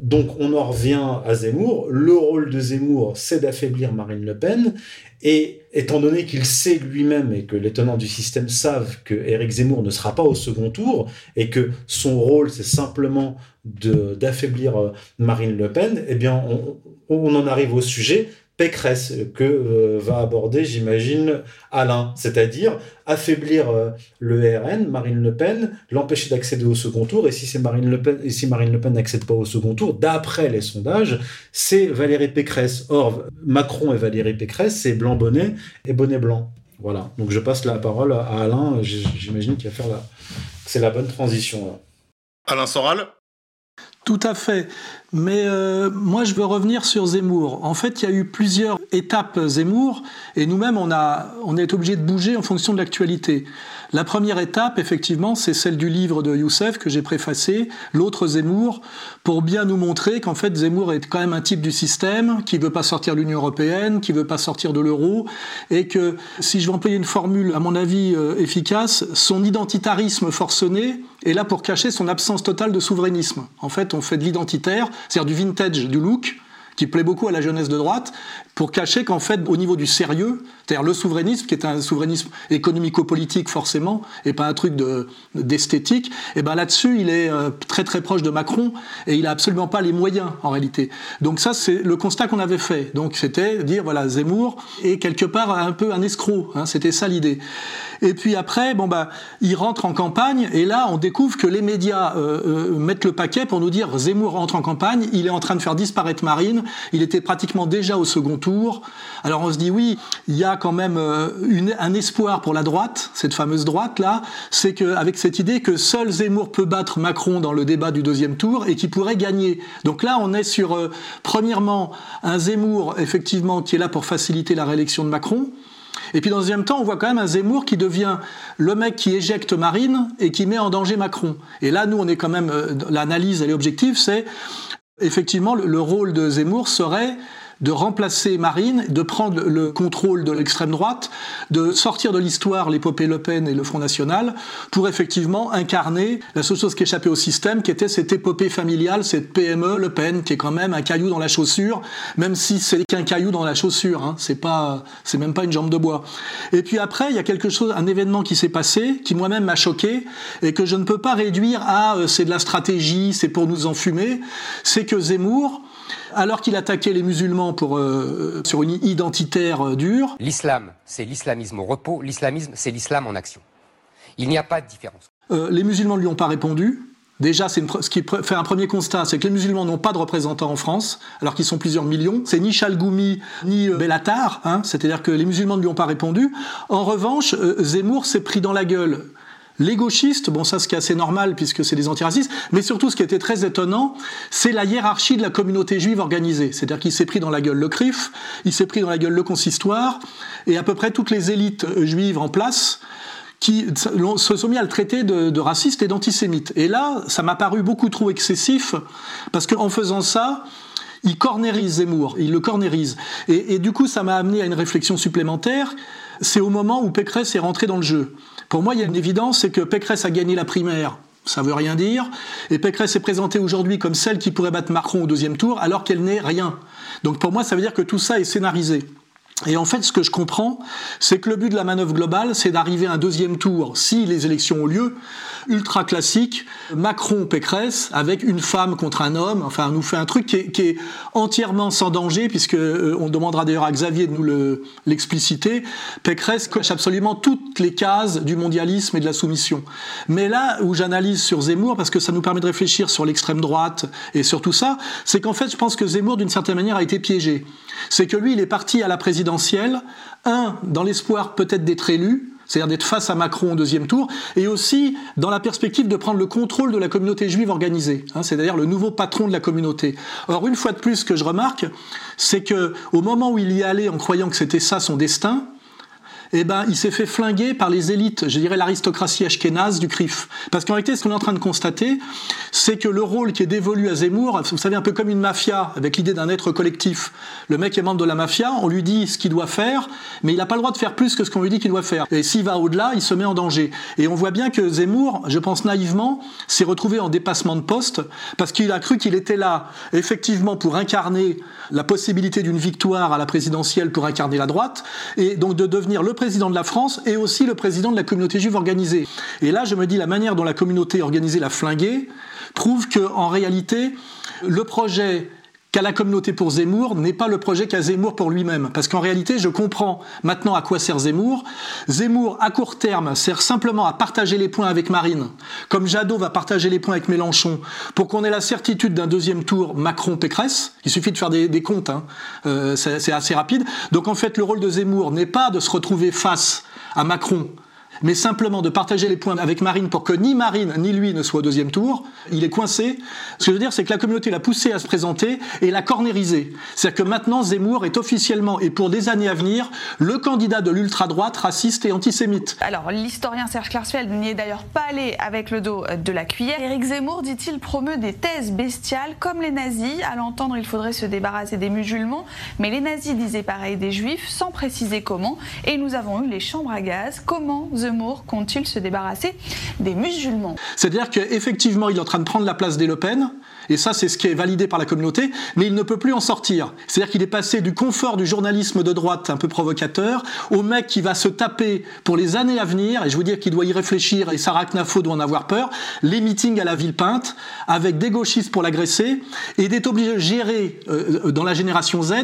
Donc on en revient à Zemmour. Le rôle de Zemmour, c'est d'affaiblir Marine Le Pen. Et étant donné qu'il sait lui-même et que les tenants du système savent que Éric Zemmour ne sera pas au second tour et que son rôle, c'est simplement d'affaiblir euh, Marine Le Pen, eh bien on, on en arrive au sujet Pécresse que euh, va aborder, j'imagine, Alain, c'est-à-dire affaiblir euh, le RN, Marine Le Pen, l'empêcher d'accéder au second tour, et si c'est Marine Le Pen, et si Marine Le Pen n'accède pas au second tour, d'après les sondages, c'est Valérie Pécresse. Or, Macron et Valérie Pécresse, c'est blanc bonnet et bonnet blanc. Voilà. Donc je passe la parole à Alain. J'imagine qu'il va faire la, c'est la bonne transition. Alain Soral. Tout à fait. Mais euh, moi, je veux revenir sur Zemmour. En fait, il y a eu plusieurs étapes Zemmour, et nous-mêmes, on, a, on est obligé de bouger en fonction de l'actualité. La première étape, effectivement, c'est celle du livre de Youssef que j'ai préfacé, l'autre Zemmour, pour bien nous montrer qu'en fait Zemmour est quand même un type du système, qui veut pas sortir de l'Union européenne, qui veut pas sortir de l'euro, et que, si je veux employer une formule à mon avis euh, efficace, son identitarisme forcené est là pour cacher son absence totale de souverainisme. En fait, on fait de l'identitaire, c'est-à-dire du vintage, du look, qui plaît beaucoup à la jeunesse de droite, pour cacher qu'en fait, au niveau du sérieux, c'est-à-dire le souverainisme, qui est un souverainisme économico-politique forcément, et pas un truc d'esthétique, et ben là-dessus, il est euh, très très proche de Macron, et il a absolument pas les moyens en réalité. Donc ça, c'est le constat qu'on avait fait. Donc c'était dire, voilà, Zemmour est quelque part un peu un escroc, hein, c'était ça l'idée. Et puis après, bon bah, il rentre en campagne, et là, on découvre que les médias euh, euh, mettent le paquet pour nous dire Zemmour rentre en campagne, il est en train de faire disparaître Marine, il était pratiquement déjà au second tour. Alors on se dit oui, il y a quand même euh, un espoir pour la droite, cette fameuse droite là, c'est qu'avec cette idée que seul Zemmour peut battre Macron dans le débat du deuxième tour et qui pourrait gagner. Donc là, on est sur premièrement un Zemmour effectivement qui est là pour faciliter la réélection de Macron. Et puis dans le deuxième temps, on voit quand même un Zemmour qui devient le mec qui éjecte Marine et qui met en danger Macron. Et là, nous, on est quand même, l'analyse, elle est objective, c'est effectivement le rôle de Zemmour serait de remplacer Marine, de prendre le contrôle de l'extrême droite, de sortir de l'histoire l'épopée Le Pen et le Front National, pour effectivement incarner la seule chose qui échappait au système, qui était cette épopée familiale, cette PME Le Pen, qui est quand même un caillou dans la chaussure, même si c'est qu'un caillou dans la chaussure, hein, c'est pas, c'est même pas une jambe de bois. Et puis après, il y a quelque chose, un événement qui s'est passé, qui moi-même m'a choqué, et que je ne peux pas réduire à euh, c'est de la stratégie, c'est pour nous enfumer, c'est que Zemmour, alors qu'il attaquait les musulmans pour, euh, sur une identitaire euh, dure. L'islam, c'est l'islamisme au repos, l'islamisme, c'est l'islam en action. Il n'y a pas de différence. Euh, les musulmans ne lui ont pas répondu. Déjà, c'est ce qui fait un premier constat, c'est que les musulmans n'ont pas de représentants en France, alors qu'ils sont plusieurs millions. C'est ni Chalgoumi ni Bellatar, hein, c'est-à-dire que les musulmans ne lui ont pas répondu. En revanche, Zemmour s'est pris dans la gueule les gauchistes, bon ça ce qui est assez normal puisque c'est des antiracistes, mais surtout ce qui était très étonnant, c'est la hiérarchie de la communauté juive organisée. C'est-à-dire qu'il s'est pris dans la gueule le CRIF, il s'est pris dans la gueule le consistoire, et à peu près toutes les élites juives en place qui se sont mis à le traiter de, de raciste et d'antisémite. Et là, ça m'a paru beaucoup trop excessif, parce qu'en faisant ça, il cornérise Zemmour, il le cornérise. Et, et du coup, ça m'a amené à une réflexion supplémentaire, c'est au moment où Pécresse est rentré dans le jeu. Pour moi, il y a une évidence, c'est que Pécresse a gagné la primaire. Ça veut rien dire. Et Pécresse est présentée aujourd'hui comme celle qui pourrait battre Macron au deuxième tour, alors qu'elle n'est rien. Donc pour moi, ça veut dire que tout ça est scénarisé. Et en fait, ce que je comprends, c'est que le but de la manœuvre globale, c'est d'arriver à un deuxième tour, si les élections ont lieu, ultra classique, Macron-Pécresse, avec une femme contre un homme. Enfin, on nous fait un truc qui est, entièrement sans danger, puisque euh, on demandera d'ailleurs à Xavier de nous l'expliciter. Pécresse coche absolument toutes les cases du mondialisme et de la soumission. Mais là où j'analyse sur Zemmour, parce que ça nous permet de réfléchir sur l'extrême droite et sur tout ça, c'est qu'en fait, je pense que Zemmour, d'une certaine manière, a été piégé. C'est que lui, il est parti à la présidence un, dans l'espoir peut-être d'être élu, c'est-à-dire d'être face à Macron au deuxième tour, et aussi dans la perspective de prendre le contrôle de la communauté juive organisée. Hein, c'est d'ailleurs le nouveau patron de la communauté. Or, une fois de plus, ce que je remarque, c'est que au moment où il y allait en croyant que c'était ça son destin, eh ben, il s'est fait flinguer par les élites, je dirais l'aristocratie ashkénaze du CRIF. Parce qu'en réalité, ce qu'on est en train de constater, c'est que le rôle qui est dévolu à Zemmour, vous savez, un peu comme une mafia, avec l'idée d'un être collectif. Le mec est membre de la mafia, on lui dit ce qu'il doit faire, mais il n'a pas le droit de faire plus que ce qu'on lui dit qu'il doit faire. Et s'il va au-delà, il se met en danger. Et on voit bien que Zemmour, je pense naïvement, s'est retrouvé en dépassement de poste, parce qu'il a cru qu'il était là, effectivement, pour incarner la possibilité d'une victoire à la présidentielle, pour incarner la droite, et donc de devenir le président de la France et aussi le président de la communauté juive organisée. Et là, je me dis, la manière dont la communauté organisée l'a flingué prouve qu'en réalité, le projet qu'a la communauté pour Zemmour n'est pas le projet qu'a Zemmour pour lui-même. Parce qu'en réalité, je comprends maintenant à quoi sert Zemmour. Zemmour, à court terme, sert simplement à partager les points avec Marine, comme Jadot va partager les points avec Mélenchon, pour qu'on ait la certitude d'un deuxième tour Macron-Pécresse. Il suffit de faire des, des comptes, hein. euh, c'est assez rapide. Donc en fait, le rôle de Zemmour n'est pas de se retrouver face à Macron mais simplement de partager les points avec Marine pour que ni Marine ni lui ne soient au deuxième tour, il est coincé. Ce que je veux dire, c'est que la communauté l'a poussé à se présenter et l'a cornérisé. C'est-à-dire que maintenant, Zemmour est officiellement et pour des années à venir le candidat de l'ultra-droite raciste et antisémite. Alors, l'historien Serge Klarsfeld n'y est d'ailleurs pas allé avec le dos de la cuillère. Éric Zemmour, dit-il, promeut des thèses bestiales comme les nazis. À l'entendre, il faudrait se débarrasser des musulmans, mais les nazis disaient pareil des juifs, sans préciser comment. Et nous avons eu les chambres à gaz. Comment Zemmour compte-t-il se débarrasser des musulmans C'est-à-dire qu'effectivement, il est en train de prendre la place des Le Pen, et ça, c'est ce qui est validé par la communauté, mais il ne peut plus en sortir. C'est-à-dire qu'il est passé du confort du journalisme de droite un peu provocateur au mec qui va se taper pour les années à venir, et je vous dire qu'il doit y réfléchir, et Sarah Knafo doit en avoir peur, les meetings à la ville peinte, avec des gauchistes pour l'agresser, et d'être obligé de gérer, euh, dans la génération Z,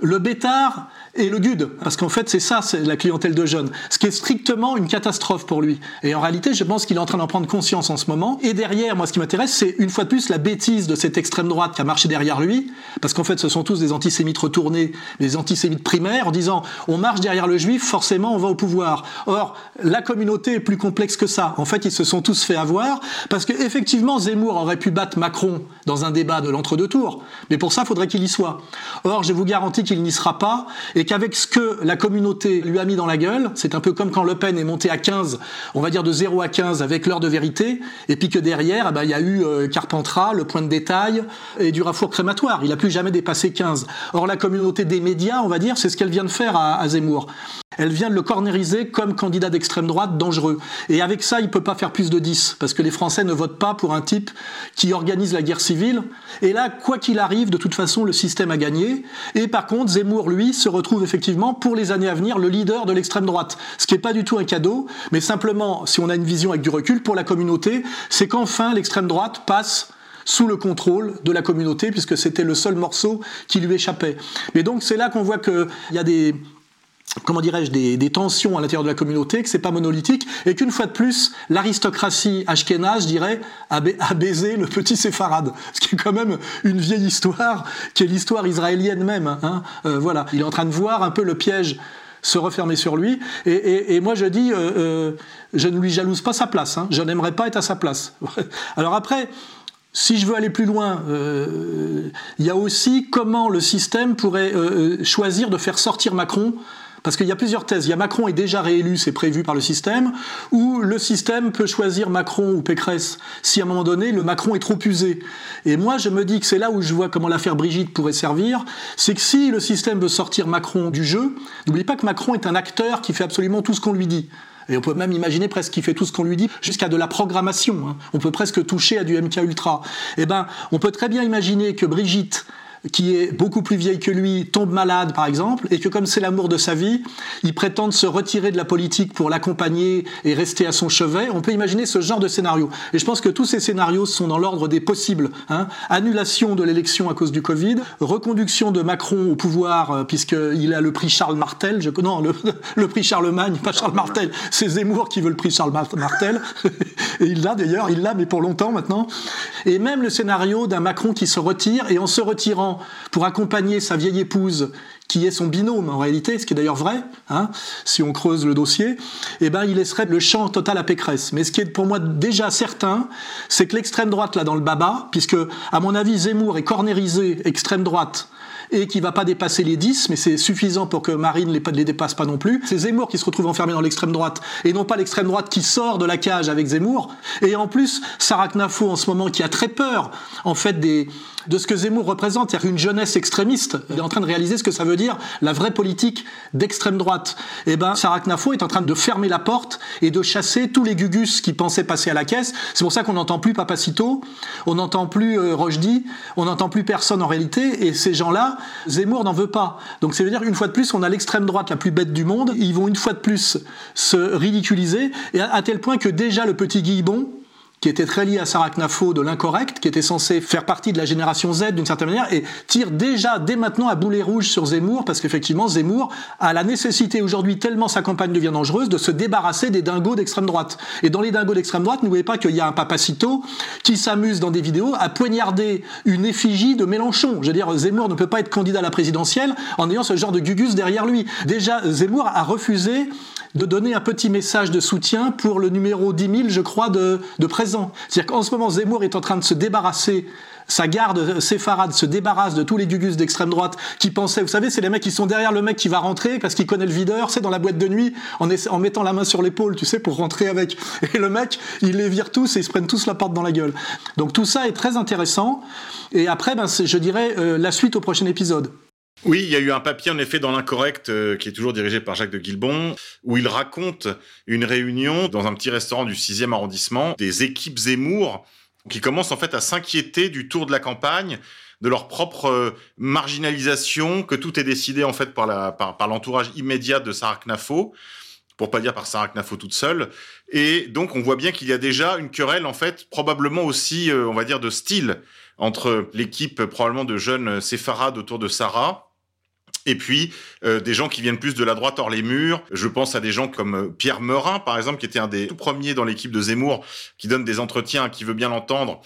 le bêtard et le GUD. Parce qu'en fait, c'est ça, c'est la clientèle de jeunes. Ce qui est strictement une catastrophe pour lui. Et en réalité, je pense qu'il est en train d'en prendre conscience en ce moment. Et derrière, moi, ce qui m'intéresse, c'est une fois de plus la bêtise de cette extrême droite qui a marché derrière lui. Parce qu'en fait, ce sont tous des antisémites retournés, des antisémites primaires, en disant on marche derrière le juif, forcément, on va au pouvoir. Or, la communauté est plus complexe que ça. En fait, ils se sont tous fait avoir parce que effectivement, Zemmour aurait pu battre Macron dans un débat de l'entre-deux tours. Mais pour ça, il faudrait qu'il y soit. Or, je vous garantis qu'il n'y sera pas qu'avec ce que la communauté lui a mis dans la gueule, c'est un peu comme quand Le Pen est monté à 15, on va dire de 0 à 15 avec l'heure de vérité, et puis que derrière, eh ben, il y a eu euh, Carpentras, le point de détail et du rafour crématoire. Il n'a plus jamais dépassé 15. Or, la communauté des médias, on va dire, c'est ce qu'elle vient de faire à Zemmour. Elle vient de le cornériser comme candidat d'extrême droite dangereux. Et avec ça, il peut pas faire plus de 10, parce que les Français ne votent pas pour un type qui organise la guerre civile. Et là, quoi qu'il arrive, de toute façon, le système a gagné. Et par contre, Zemmour, lui, se retrouve effectivement, pour les années à venir, le leader de l'extrême droite. Ce qui n'est pas du tout un cadeau, mais simplement, si on a une vision avec du recul, pour la communauté, c'est qu'enfin l'extrême droite passe sous le contrôle de la communauté, puisque c'était le seul morceau qui lui échappait. Mais donc c'est là qu'on voit qu'il y a des, comment dirais-je, des, tensions à l'intérieur de la communauté, que c'est pas monolithique, et qu'une fois de plus, l'aristocratie ashkénaze, je dirais, a, baisé le petit séfarade, ce qui est quand même une vieille histoire, qui est l'histoire israélienne même. Hein. Euh, voilà, il est en train de voir un peu le piège se refermer sur lui, et, moi je dis, euh, euh, je ne lui jalouse pas sa place, hein. je n'aimerais pas être à sa place. <laughs> Alors après, si je veux aller plus loin, il y a aussi comment le système pourrait choisir de faire sortir Macron parce qu'il y a plusieurs thèses. Il y a Macron est déjà réélu, c'est prévu par le système, ou le système peut choisir Macron ou Pécresse si à un moment donné le Macron est trop usé. Et moi je me dis que c'est là où je vois comment l'affaire Brigitte pourrait servir, c'est que si le système veut sortir Macron du jeu, n'oubliez pas que Macron est un acteur qui fait absolument tout ce qu'on lui dit. Et on peut même imaginer presque qu'il fait tout ce qu'on lui dit, jusqu'à de la programmation. Hein. On peut presque toucher à du MK Ultra. Eh ben, on peut très bien imaginer que Brigitte qui est beaucoup plus vieille que lui, tombe malade par exemple, et que comme c'est l'amour de sa vie, il prétend se retirer de la politique pour l'accompagner et rester à son chevet. On peut imaginer ce genre de scénario. Et je pense que tous ces scénarios sont dans l'ordre des possibles. Hein. Annulation de l'élection à cause du Covid, reconduction de Macron au pouvoir euh, puisqu'il a le prix Charles Martel, non, le, <laughs> le prix Charlemagne, pas Charles Martel, c'est Zemmour qui veut le prix Charles Martel, <laughs> et il l'a d'ailleurs, il l'a mais pour longtemps maintenant. Et même le scénario d'un Macron qui se retire, et en se retirant, pour accompagner sa vieille épouse, qui est son binôme en réalité, ce qui est d'ailleurs vrai, hein, si on creuse le dossier, eh ben, il laisserait le champ total à Pécresse. Mais ce qui est pour moi déjà certain, c'est que l'extrême droite, là, dans le baba, puisque, à mon avis, Zemmour est cornérisé extrême droite, et qui va pas dépasser les 10, mais c'est suffisant pour que Marine ne les, dépasse pas non plus. C'est Zemmour qui se retrouve enfermé dans l'extrême droite et non pas l'extrême droite qui sort de la cage avec Zemmour. Et en plus, Sarah Knafo en ce moment qui a très peur en fait des, de ce que Zemmour représente, c'est-à-dire une jeunesse extrémiste. Il est en train de réaliser ce que ça veut dire la vraie politique d'extrême droite. Eh ben, Sarah Knafo est en train de fermer la porte et de chasser tous les gugus qui pensaient passer à la caisse. C'est pour ça qu'on n'entend plus Papacito, on n'entend plus euh, on n'entend plus personne en réalité. Et ces gens-là, Zemmour n'en veut pas. Donc, ça veut dire une fois de plus, on a l'extrême droite la plus bête du monde. Ils vont une fois de plus se ridiculiser et à, à tel point que déjà le petit Guillebon qui était très lié à Sarah Knafo de l'incorrect, qui était censé faire partie de la génération Z d'une certaine manière, et tire déjà dès maintenant à boulet rouge sur Zemmour, parce qu'effectivement Zemmour a la nécessité aujourd'hui, tellement sa campagne devient dangereuse, de se débarrasser des dingos d'extrême droite. Et dans les dingos d'extrême droite, n'oubliez pas qu'il y a un papacito qui s'amuse dans des vidéos à poignarder une effigie de Mélenchon. Je veux dire, Zemmour ne peut pas être candidat à la présidentielle en ayant ce genre de gugus derrière lui. Déjà, Zemmour a refusé de donner un petit message de soutien pour le numéro 10 000, je crois, de, de présent. C'est-à-dire qu'en ce moment, Zemmour est en train de se débarrasser sa garde séfarade se débarrasse de tous les gugus d'extrême droite qui pensaient, vous savez, c'est les mecs qui sont derrière le mec qui va rentrer parce qu'il connaît le videur, c'est dans la boîte de nuit, en, en mettant la main sur l'épaule, tu sais, pour rentrer avec. Et le mec, il les vire tous et ils se prennent tous la porte dans la gueule. Donc tout ça est très intéressant. Et après, ben, je dirais euh, la suite au prochain épisode. Oui, il y a eu un papier en effet dans l'incorrect euh, qui est toujours dirigé par Jacques de Guilbon où il raconte une réunion dans un petit restaurant du 6e arrondissement des équipes Zemmour qui commencent en fait à s'inquiéter du tour de la campagne, de leur propre euh, marginalisation, que tout est décidé en fait par l'entourage immédiat de Sarah Knafo pour pas dire par Sarah Knafo toute seule. Et donc, on voit bien qu'il y a déjà une querelle, en fait, probablement aussi, euh, on va dire, de style entre l'équipe probablement de jeunes séfarades autour de Sarah et puis euh, des gens qui viennent plus de la droite hors les murs. Je pense à des gens comme euh, Pierre Meurin, par exemple, qui était un des tout premiers dans l'équipe de Zemmour, qui donne des entretiens, qui veut bien l'entendre,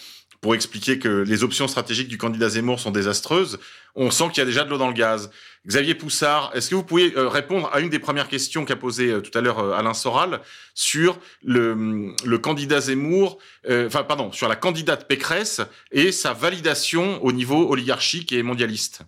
pour expliquer que les options stratégiques du candidat Zemmour sont désastreuses. On sent qu'il y a déjà de l'eau dans le gaz. Xavier Poussard, est-ce que vous pouvez euh, répondre à une des premières questions qu'a posée tout à l'heure Alain Soral sur le, le candidat Zemmour, enfin pardon, sur la candidate Pécresse et sa validation au niveau oligarchique et mondialiste?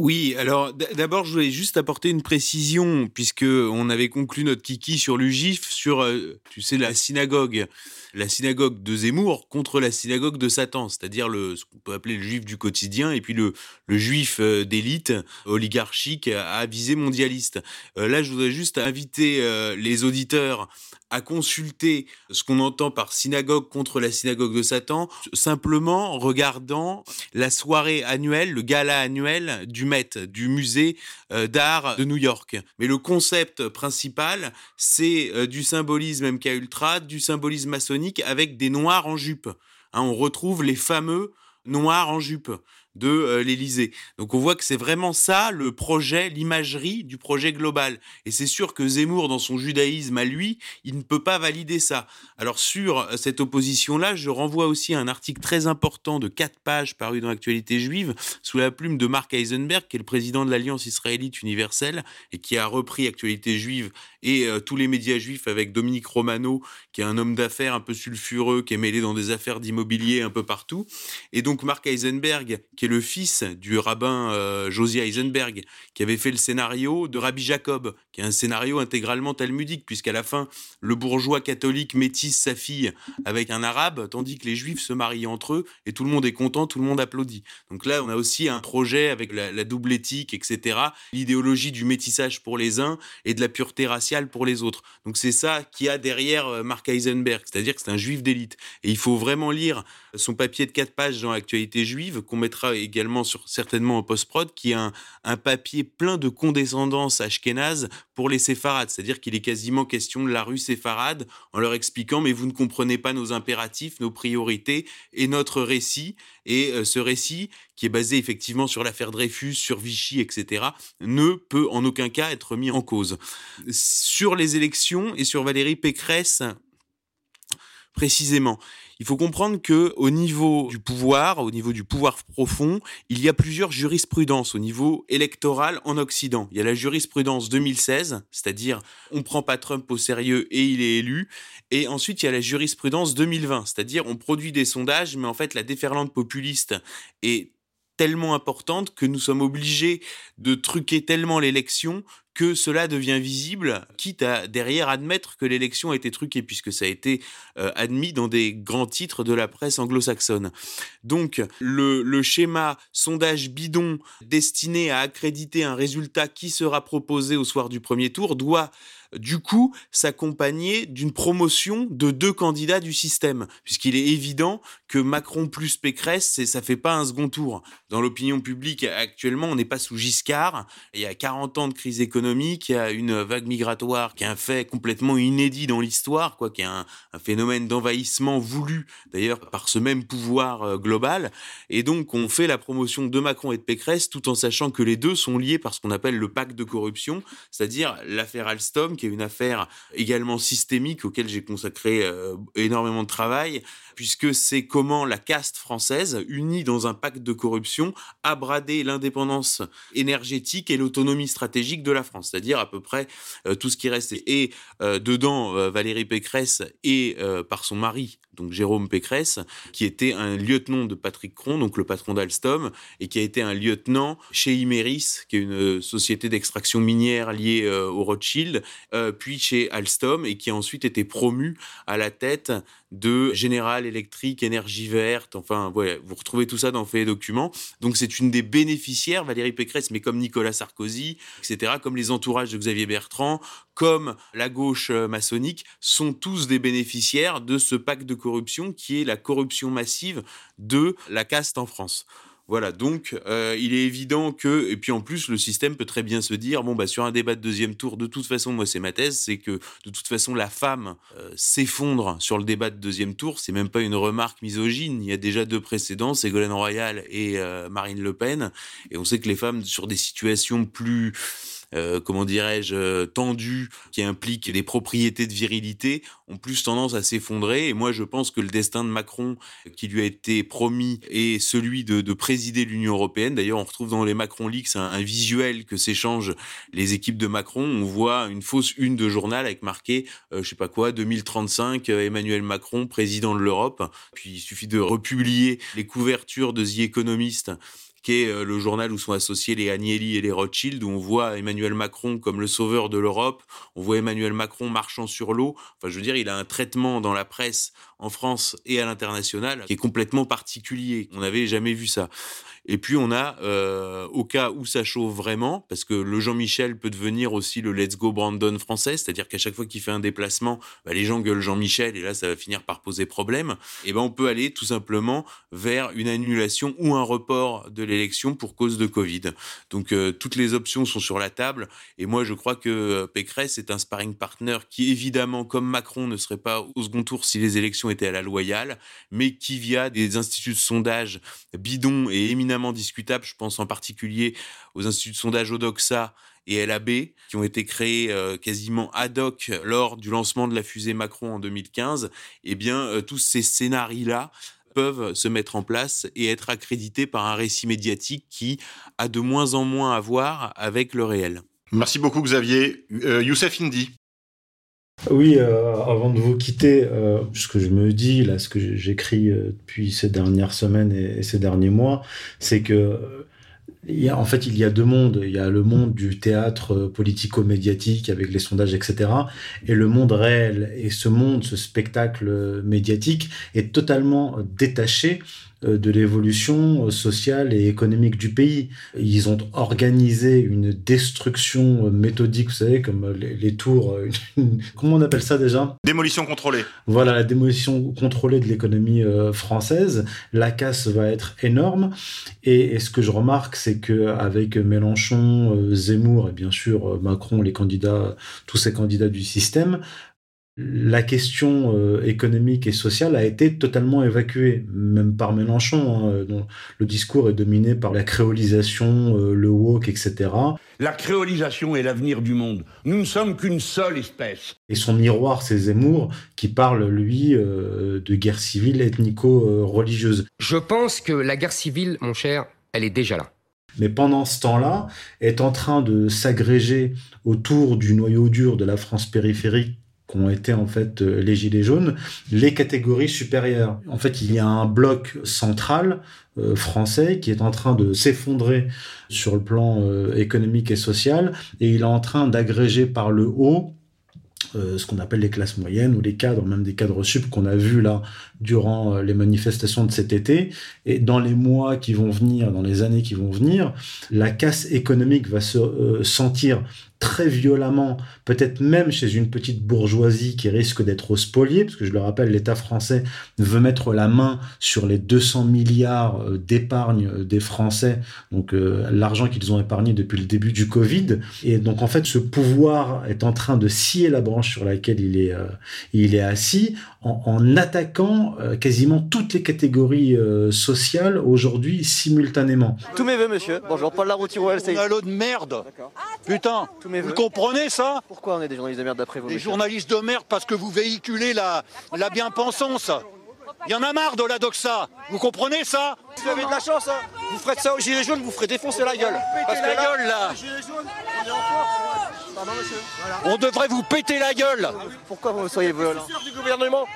Oui, alors d'abord je voulais juste apporter une précision puisque on avait conclu notre kiki sur l'UGIF sur euh, tu sais la synagogue la synagogue de Zemmour contre la synagogue de Satan, c'est-à-dire le ce qu'on peut appeler le juif du quotidien et puis le le juif euh, d'élite oligarchique à visée mondialiste. Euh, là, je voudrais juste inviter les auditeurs à consulter ce qu'on entend par synagogue contre la synagogue de Satan, simplement regardant la soirée annuelle, le gala annuel du Met, du musée euh, d'art de New York. Mais le concept principal, c'est euh, du symbolisme MK Ultra, du symbolisme maçonnique avec des noirs en jupe. Hein, on retrouve les fameux noirs en jupe de euh, l'Élysée. Donc on voit que c'est vraiment ça le projet, l'imagerie du projet global. Et c'est sûr que Zemmour, dans son judaïsme à lui, il ne peut pas valider ça. Alors sur euh, cette opposition-là, je renvoie aussi à un article très important de quatre pages paru dans l'actualité juive, sous la plume de Mark Eisenberg, qui est le président de l'Alliance israélite universelle, et qui a repris Actualité juive et euh, tous les médias juifs avec Dominique Romano, qui est un homme d'affaires un peu sulfureux, qui est mêlé dans des affaires d'immobilier un peu partout. Et donc Mark Eisenberg, qui est le fils du rabbin euh, Josie Eisenberg, qui avait fait le scénario de Rabbi Jacob, qui est un scénario intégralement talmudique, puisqu'à la fin, le bourgeois catholique métisse sa fille avec un arabe, tandis que les juifs se marient entre eux, et tout le monde est content, tout le monde applaudit. Donc là, on a aussi un projet avec la, double éthique, etc., l'idéologie du métissage pour les uns et de la pureté raciale pour les autres. Donc c'est ça qui a derrière euh, Mark Eisenberg, c'est-à-dire que c'est un juif d'élite. Et il faut vraiment lire son papier de quatre pages dans l'actualité juive, qu'on mettra également sur, certainement en post-prod, qui est un, un, papier plein de condescendance ashkénaze pour les séfarades. C'est-à-dire qu'il est quasiment question de la rue séfarade en leur expliquant mais vous ne comprenez pas nos impératifs, nos priorités et notre récit. Et euh, ce récit, qui est basé effectivement sur l'affaire Dreyfus, sur Vichy, etc., ne peut en aucun cas être mis en cause. Sur les élections et sur Valérie Pécresse, précisément. Il faut comprendre que au niveau du pouvoir, au niveau du pouvoir profond, il y a plusieurs jurisprudences au niveau électoral en Occident. Il y a la jurisprudence 2016, c'est-à-dire on prend pas Trump au sérieux et il est élu, et ensuite il y a la jurisprudence 2020, c'est-à-dire on produit des sondages, mais en fait la déferlante populiste est tellement importante que nous sommes obligés de truquer tellement l'élection que cela devient visible, quitte à derrière admettre que l'élection a été truquée, puisque ça a été euh, admis dans des grands titres de la presse anglo-saxonne. Donc le, schéma sondage bidon destiné à accréditer un résultat qui sera proposé au soir du premier tour doit du coup s'accompagner d'une promotion de deux candidats du système, puisqu'il est évident que Macron plus Pécresse, ça fait pas un second tour. Dans l'opinion publique actuellement, on n'est pas sous Giscard. Il y a 40 ans de crise économique, il y a une vague migratoire qui est un fait complètement inédit dans l'histoire, quoi, qui est un, un phénomène d'envahissement voulu d'ailleurs par ce même pouvoir euh, global. Et donc on fait la promotion de Macron et de Pécresse tout en sachant que les deux sont liés par ce qu'on appelle le pacte de corruption, c'est-à-dire l'affaire Alstom qui est une affaire également systémique auquel j'ai consacré euh, énormément de travail, puisque c'est comment la caste française, unie dans un pacte de corruption, a bradé l'indépendance énergétique et l'autonomie stratégique de la France, c'est-à-dire à peu près euh, tout ce qui reste. Et euh, dedans, euh, Valérie Pécresse et par son mari, donc Jérôme Pécresse, qui était un lieutenant de Patrick Cron, donc le patron d'Alstom, et qui a été un lieutenant chez Imeris, qui est une société d'extraction minière liée au Rothschild, puis chez Alstom, et qui a ensuite été promu à la tête de General Electric, Énergie Verte, enfin, vous retrouvez tout ça dans Fait et Documents. Donc c'est une des bénéficiaires, Valérie Pécresse, mais comme Nicolas Sarkozy, etc., comme les entourages de Xavier Bertrand, comme la gauche maçonnique, sont tous des bénéficiaires de ce pacte de corruption qui est la corruption massive de la caste en France. Voilà, donc euh, il est évident que, et puis en plus, le système peut très bien se dire, bon, bah, sur un débat de deuxième tour, de toute façon, moi, c'est ma thèse, c'est que de toute façon, la femme euh, s'effondre sur le débat de deuxième tour. C'est même pas une remarque misogyne. Il y a déjà deux précédents, Ségolène Royal et euh, Marine Le Pen. Et on sait que les femmes, sur des situations plus euh, comment dirais-je, euh, tendues, qui impliquent des propriétés de virilité, ont plus tendance à s'effondrer. Et moi, je pense que le destin de Macron, qui lui a été promis, est celui de, de présider l'Union européenne. D'ailleurs, on retrouve dans les Macron Leaks un, visuel que s'échangent les équipes de Macron. On voit une fausse une de journal avec marqué, euh, je sais pas quoi, 2035, euh, Emmanuel Macron, président de l'Europe. Puis il suffit de republier les couvertures de The Economist qui est euh, le journal où sont associés les Agnelli et les Rothschild, où on voit Emmanuel Macron comme le sauveur de l'Europe, on voit Emmanuel Macron marchant sur l'eau. Enfin, je veux dire, il a un traitement dans la presse en France et à l'international qui est complètement particulier. On n'avait jamais vu ça. Et puis on a, au cas où ça chauffe vraiment, parce que le Jean-Michel peut devenir aussi le Let's Go Brandon français, c'est-à-dire qu'à chaque fois qu'il fait un déplacement, bah, les gens gueulent Jean-Michel et là ça va finir par poser problème. Et ben on peut aller tout simplement vers une annulation ou un report de l'élection pour cause de Covid. Donc toutes les options sont sur la table. Et moi je crois que Pécresse est un sparring partner qui évidemment, comme Macron, ne serait pas au second tour si les élections étaient à la loyale, mais qui via des instituts de sondage bidons et éminemment discutables, je pense en particulier aux instituts de sondage Odoxa et LAB, qui ont été créés euh, quasiment ad hoc lors du lancement de la fusée Macron en 2015, eh bien, euh, tous ces scénarios-là peuvent se mettre en place et être accrédités par un récit médiatique qui a de moins en moins à voir avec le réel. Merci beaucoup Xavier. Euh, Youssef Indy. Oui, euh, avant de vous quitter, euh, ce que je me dis, là, ce que j'écris euh, depuis ces dernières semaines et, ces derniers mois, c'est que il y a, en fait, il y a deux mondes. Il y a le monde du théâtre politico-médiatique avec les sondages, etc. Et le monde réel. Et ce monde, ce spectacle médiatique est totalement détaché euh, de l'évolution euh, sociale et économique du pays. Ils ont organisé une destruction euh, méthodique, vous savez, comme les, tours. <laughs> comment on appelle ça déjà? Démolition contrôlée. Voilà, la démolition contrôlée de l'économie française. La casse va être énorme. Et, ce que je remarque, c'est que avec Mélenchon, Zemmour et bien sûr Macron, les candidats, tous ces candidats du système, la question euh, économique et sociale a été totalement évacuée, même par Mélenchon. Hein, dont le discours est dominé par la créolisation, euh, le woke, etc. La créolisation est l'avenir du monde. Nous ne sommes qu'une seule espèce. Et son miroir, c'est Zemmour, qui parle, lui, euh, de guerre civile ethnico-religieuse. Je pense que la guerre civile, mon cher, elle est déjà là. Mais pendant ce temps-là, est en train de s'agréger autour du noyau dur de la France périphérique qu'ont été en fait euh, les gilets jaunes, les catégories supérieures. En fait, il y a un bloc central euh, français qui est en train de s'effondrer sur le plan euh, économique et social, et il est en train d'agréger par le haut ce qu'on appelle les classes moyennes ou les cadres, même des cadres sup qu'on a vus là durant les manifestations de cet été. Et dans les mois qui vont venir, dans les années qui vont venir, la casse économique va se sentir très violemment, peut-être même chez une petite bourgeoisie qui risque d'être spoliée, parce que je le rappelle, l'État français veut mettre la main sur les 200 milliards euh, d'épargne euh, des Français, donc euh, l'argent qu'ils ont épargné depuis le début du Covid. Et donc en fait, ce pouvoir est en train de scier la branche sur laquelle il est, il est assis en, attaquant quasiment toutes les catégories sociales aujourd'hui simultanément. Tous mes voeux, monsieur. Bonjour, Paul Laroutirou, c'est... Un lot de merde Putain vous comprenez ça Pourquoi on est des journalistes de merde d'après vous Des journalistes de merde parce que vous véhiculez la, la bien-pensance. Il y en a marre de la doxa. Vous comprenez ça Vous avez de la chance, hein Vous ferez ça aux gilets jaunes, vous ferez défoncer la gueule. Parce que la gueule là on devrait vous péter la gueule. Pourquoi vous soyez violent Des suceurs du gouvernement.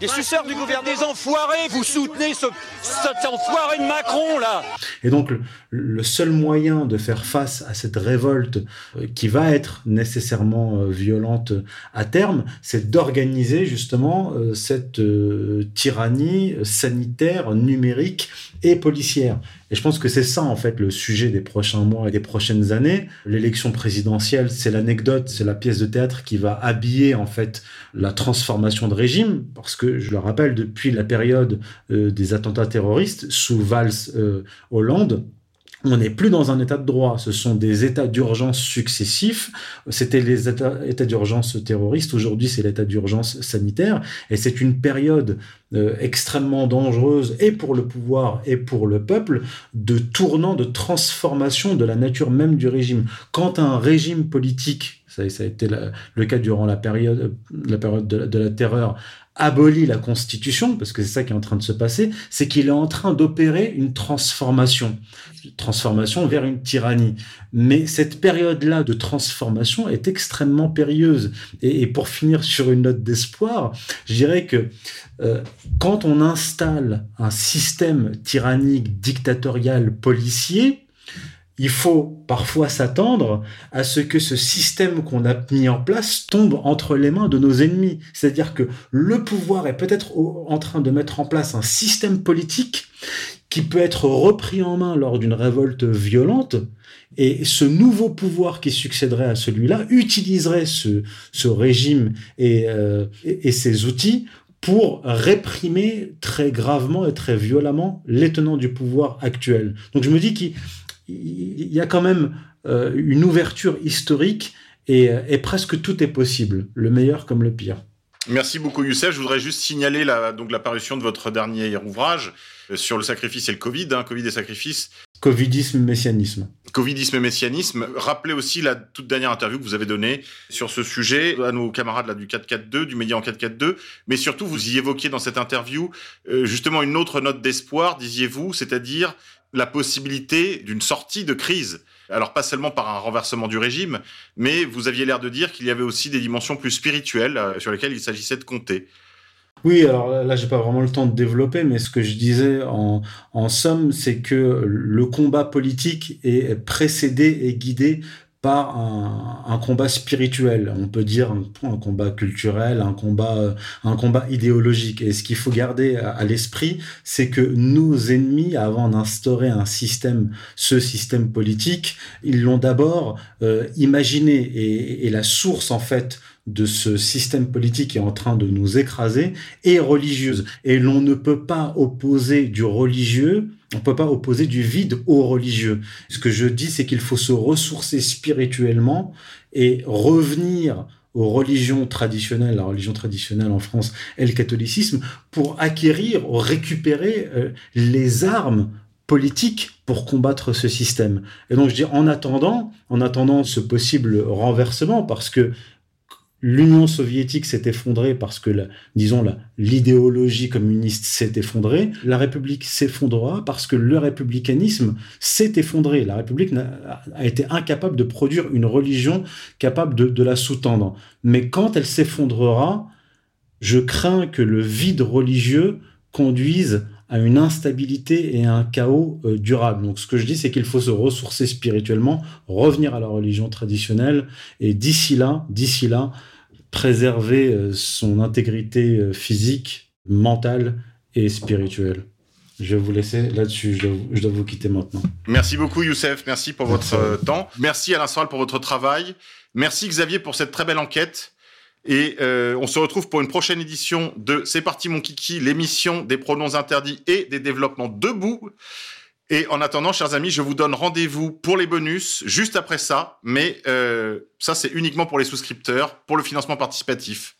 Des suceurs du gouvernement. Des enfoirés, vous soutenez ce, cet enfoiré de Macron là. Et donc le, seul moyen de faire face à cette révolte euh, qui va être nécessairement euh, violente à terme, c'est d'organiser justement euh, cette tyrannie sanitaire, numérique et policière. Et je pense que c'est ça, en fait, le sujet des prochains mois et des prochaines années. L'élection présidentielle, c'est l'anecdote, c'est la pièce de théâtre qui va habiller, en fait, la transformation de régime. Parce que, je le rappelle, depuis la période euh, des attentats terroristes, sous Valls-Hollande, euh, on n'est plus dans un état de droit, ce sont des états d'urgence successifs. C'était les états, d'urgence terroristes, aujourd'hui c'est l'état d'urgence sanitaire, et c'est une période euh, extrêmement dangereuse et pour le pouvoir et pour le peuple de tournant, de transformation de la nature même du régime. Quand un régime politique, ça, a été le cas durant la période, la période de la terreur, abolit la Constitution, parce que c'est ça qui est en train de se passer, c'est qu'il est en train d'opérer une transformation, une transformation vers une tyrannie. Mais cette période-là de transformation est extrêmement périlleuse. Et, pour finir sur une note d'espoir, je dirais que euh, quand on installe un système tyrannique, dictatorial, policier, il faut parfois s'attendre à ce que ce système qu'on a mis en place tombe entre les mains de nos ennemis. C'est-à-dire que le pouvoir est peut-être en train de mettre en place un système politique qui peut être repris en main lors d'une révolte violente, et ce nouveau pouvoir qui succéderait à celui-là utiliserait ce, ce régime et, euh, et, et ses outils pour réprimer très gravement et très violemment les tenants du pouvoir actuel. Donc je me dis qu'il y a quand même euh, une ouverture historique et, et presque tout est possible, le meilleur comme le pire. Merci beaucoup Youssef. Je voudrais juste signaler la, donc la parution de votre dernier ouvrage euh, sur le sacrifice et le Covid, hein, Covid et sacrifice. Covidisme, messianisme. Covidisme et messianisme. Rappelez aussi la toute dernière interview que vous avez donnée sur ce sujet à nos camarades là, du 442, du Média en 442. Mais surtout, vous y évoquiez dans cette interview euh, justement une autre note d'espoir, disiez-vous, c'est-à-dire la possibilité d'une sortie de crise. Alors pas seulement par un renversement du régime, mais vous aviez l'air de dire qu'il y avait aussi des dimensions plus spirituelles euh, sur lesquelles il s'agissait de compter. Oui, alors là, j'ai pas vraiment le temps de développer, mais ce que je disais en, en somme, c'est que le combat politique est précédé et guidé par un, un, combat spirituel, on peut dire un, combat culturel, un combat, un combat idéologique. Et ce qu'il faut garder à, à l'esprit, c'est que nos ennemis, avant d'instaurer un système, ce système politique, ils l'ont d'abord euh, imaginé. Et, et la source, en fait, de ce système politique qui est en train de nous écraser est religieuse. Et l'on ne peut pas opposer du religieux, on peut pas opposer du vide au religieux. Ce que je dis, c'est qu'il faut se ressourcer spirituellement et revenir aux religions traditionnelles, la religion traditionnelle en France est le catholicisme, pour acquérir, récupérer euh, les armes politiques pour combattre ce système. Et donc je dis en attendant, en attendant ce possible renversement, parce que l'Union soviétique s'est effondrée parce que, la, disons, l'idéologie communiste s'est effondrée. La République s'effondrera parce que le républicanisme s'est effondré. La République a, été incapable de produire une religion capable de, de la sous-tendre. Mais quand elle s'effondrera, je crains que le vide religieux conduise à une instabilité et à un chaos euh, durable. Donc ce que je dis, c'est qu'il faut se ressourcer spirituellement, revenir à la religion traditionnelle, et d'ici là, d'ici là, préserver euh, son intégrité euh, physique, mentale et spirituelle. Je vais vous laisser là-dessus, je, je, dois vous quitter maintenant. Merci beaucoup Youssef, merci pour merci votre temps. Merci Alain Soral pour votre travail. Merci Xavier pour cette très belle enquête. Et euh, on se retrouve pour une prochaine édition de C'est parti mon kiki, l'émission des pronoms interdits et des développements debout. Et en attendant, chers amis, je vous donne rendez-vous pour les bonus juste après ça. Mais euh, ça, c'est uniquement pour les souscripteurs, pour le financement participatif.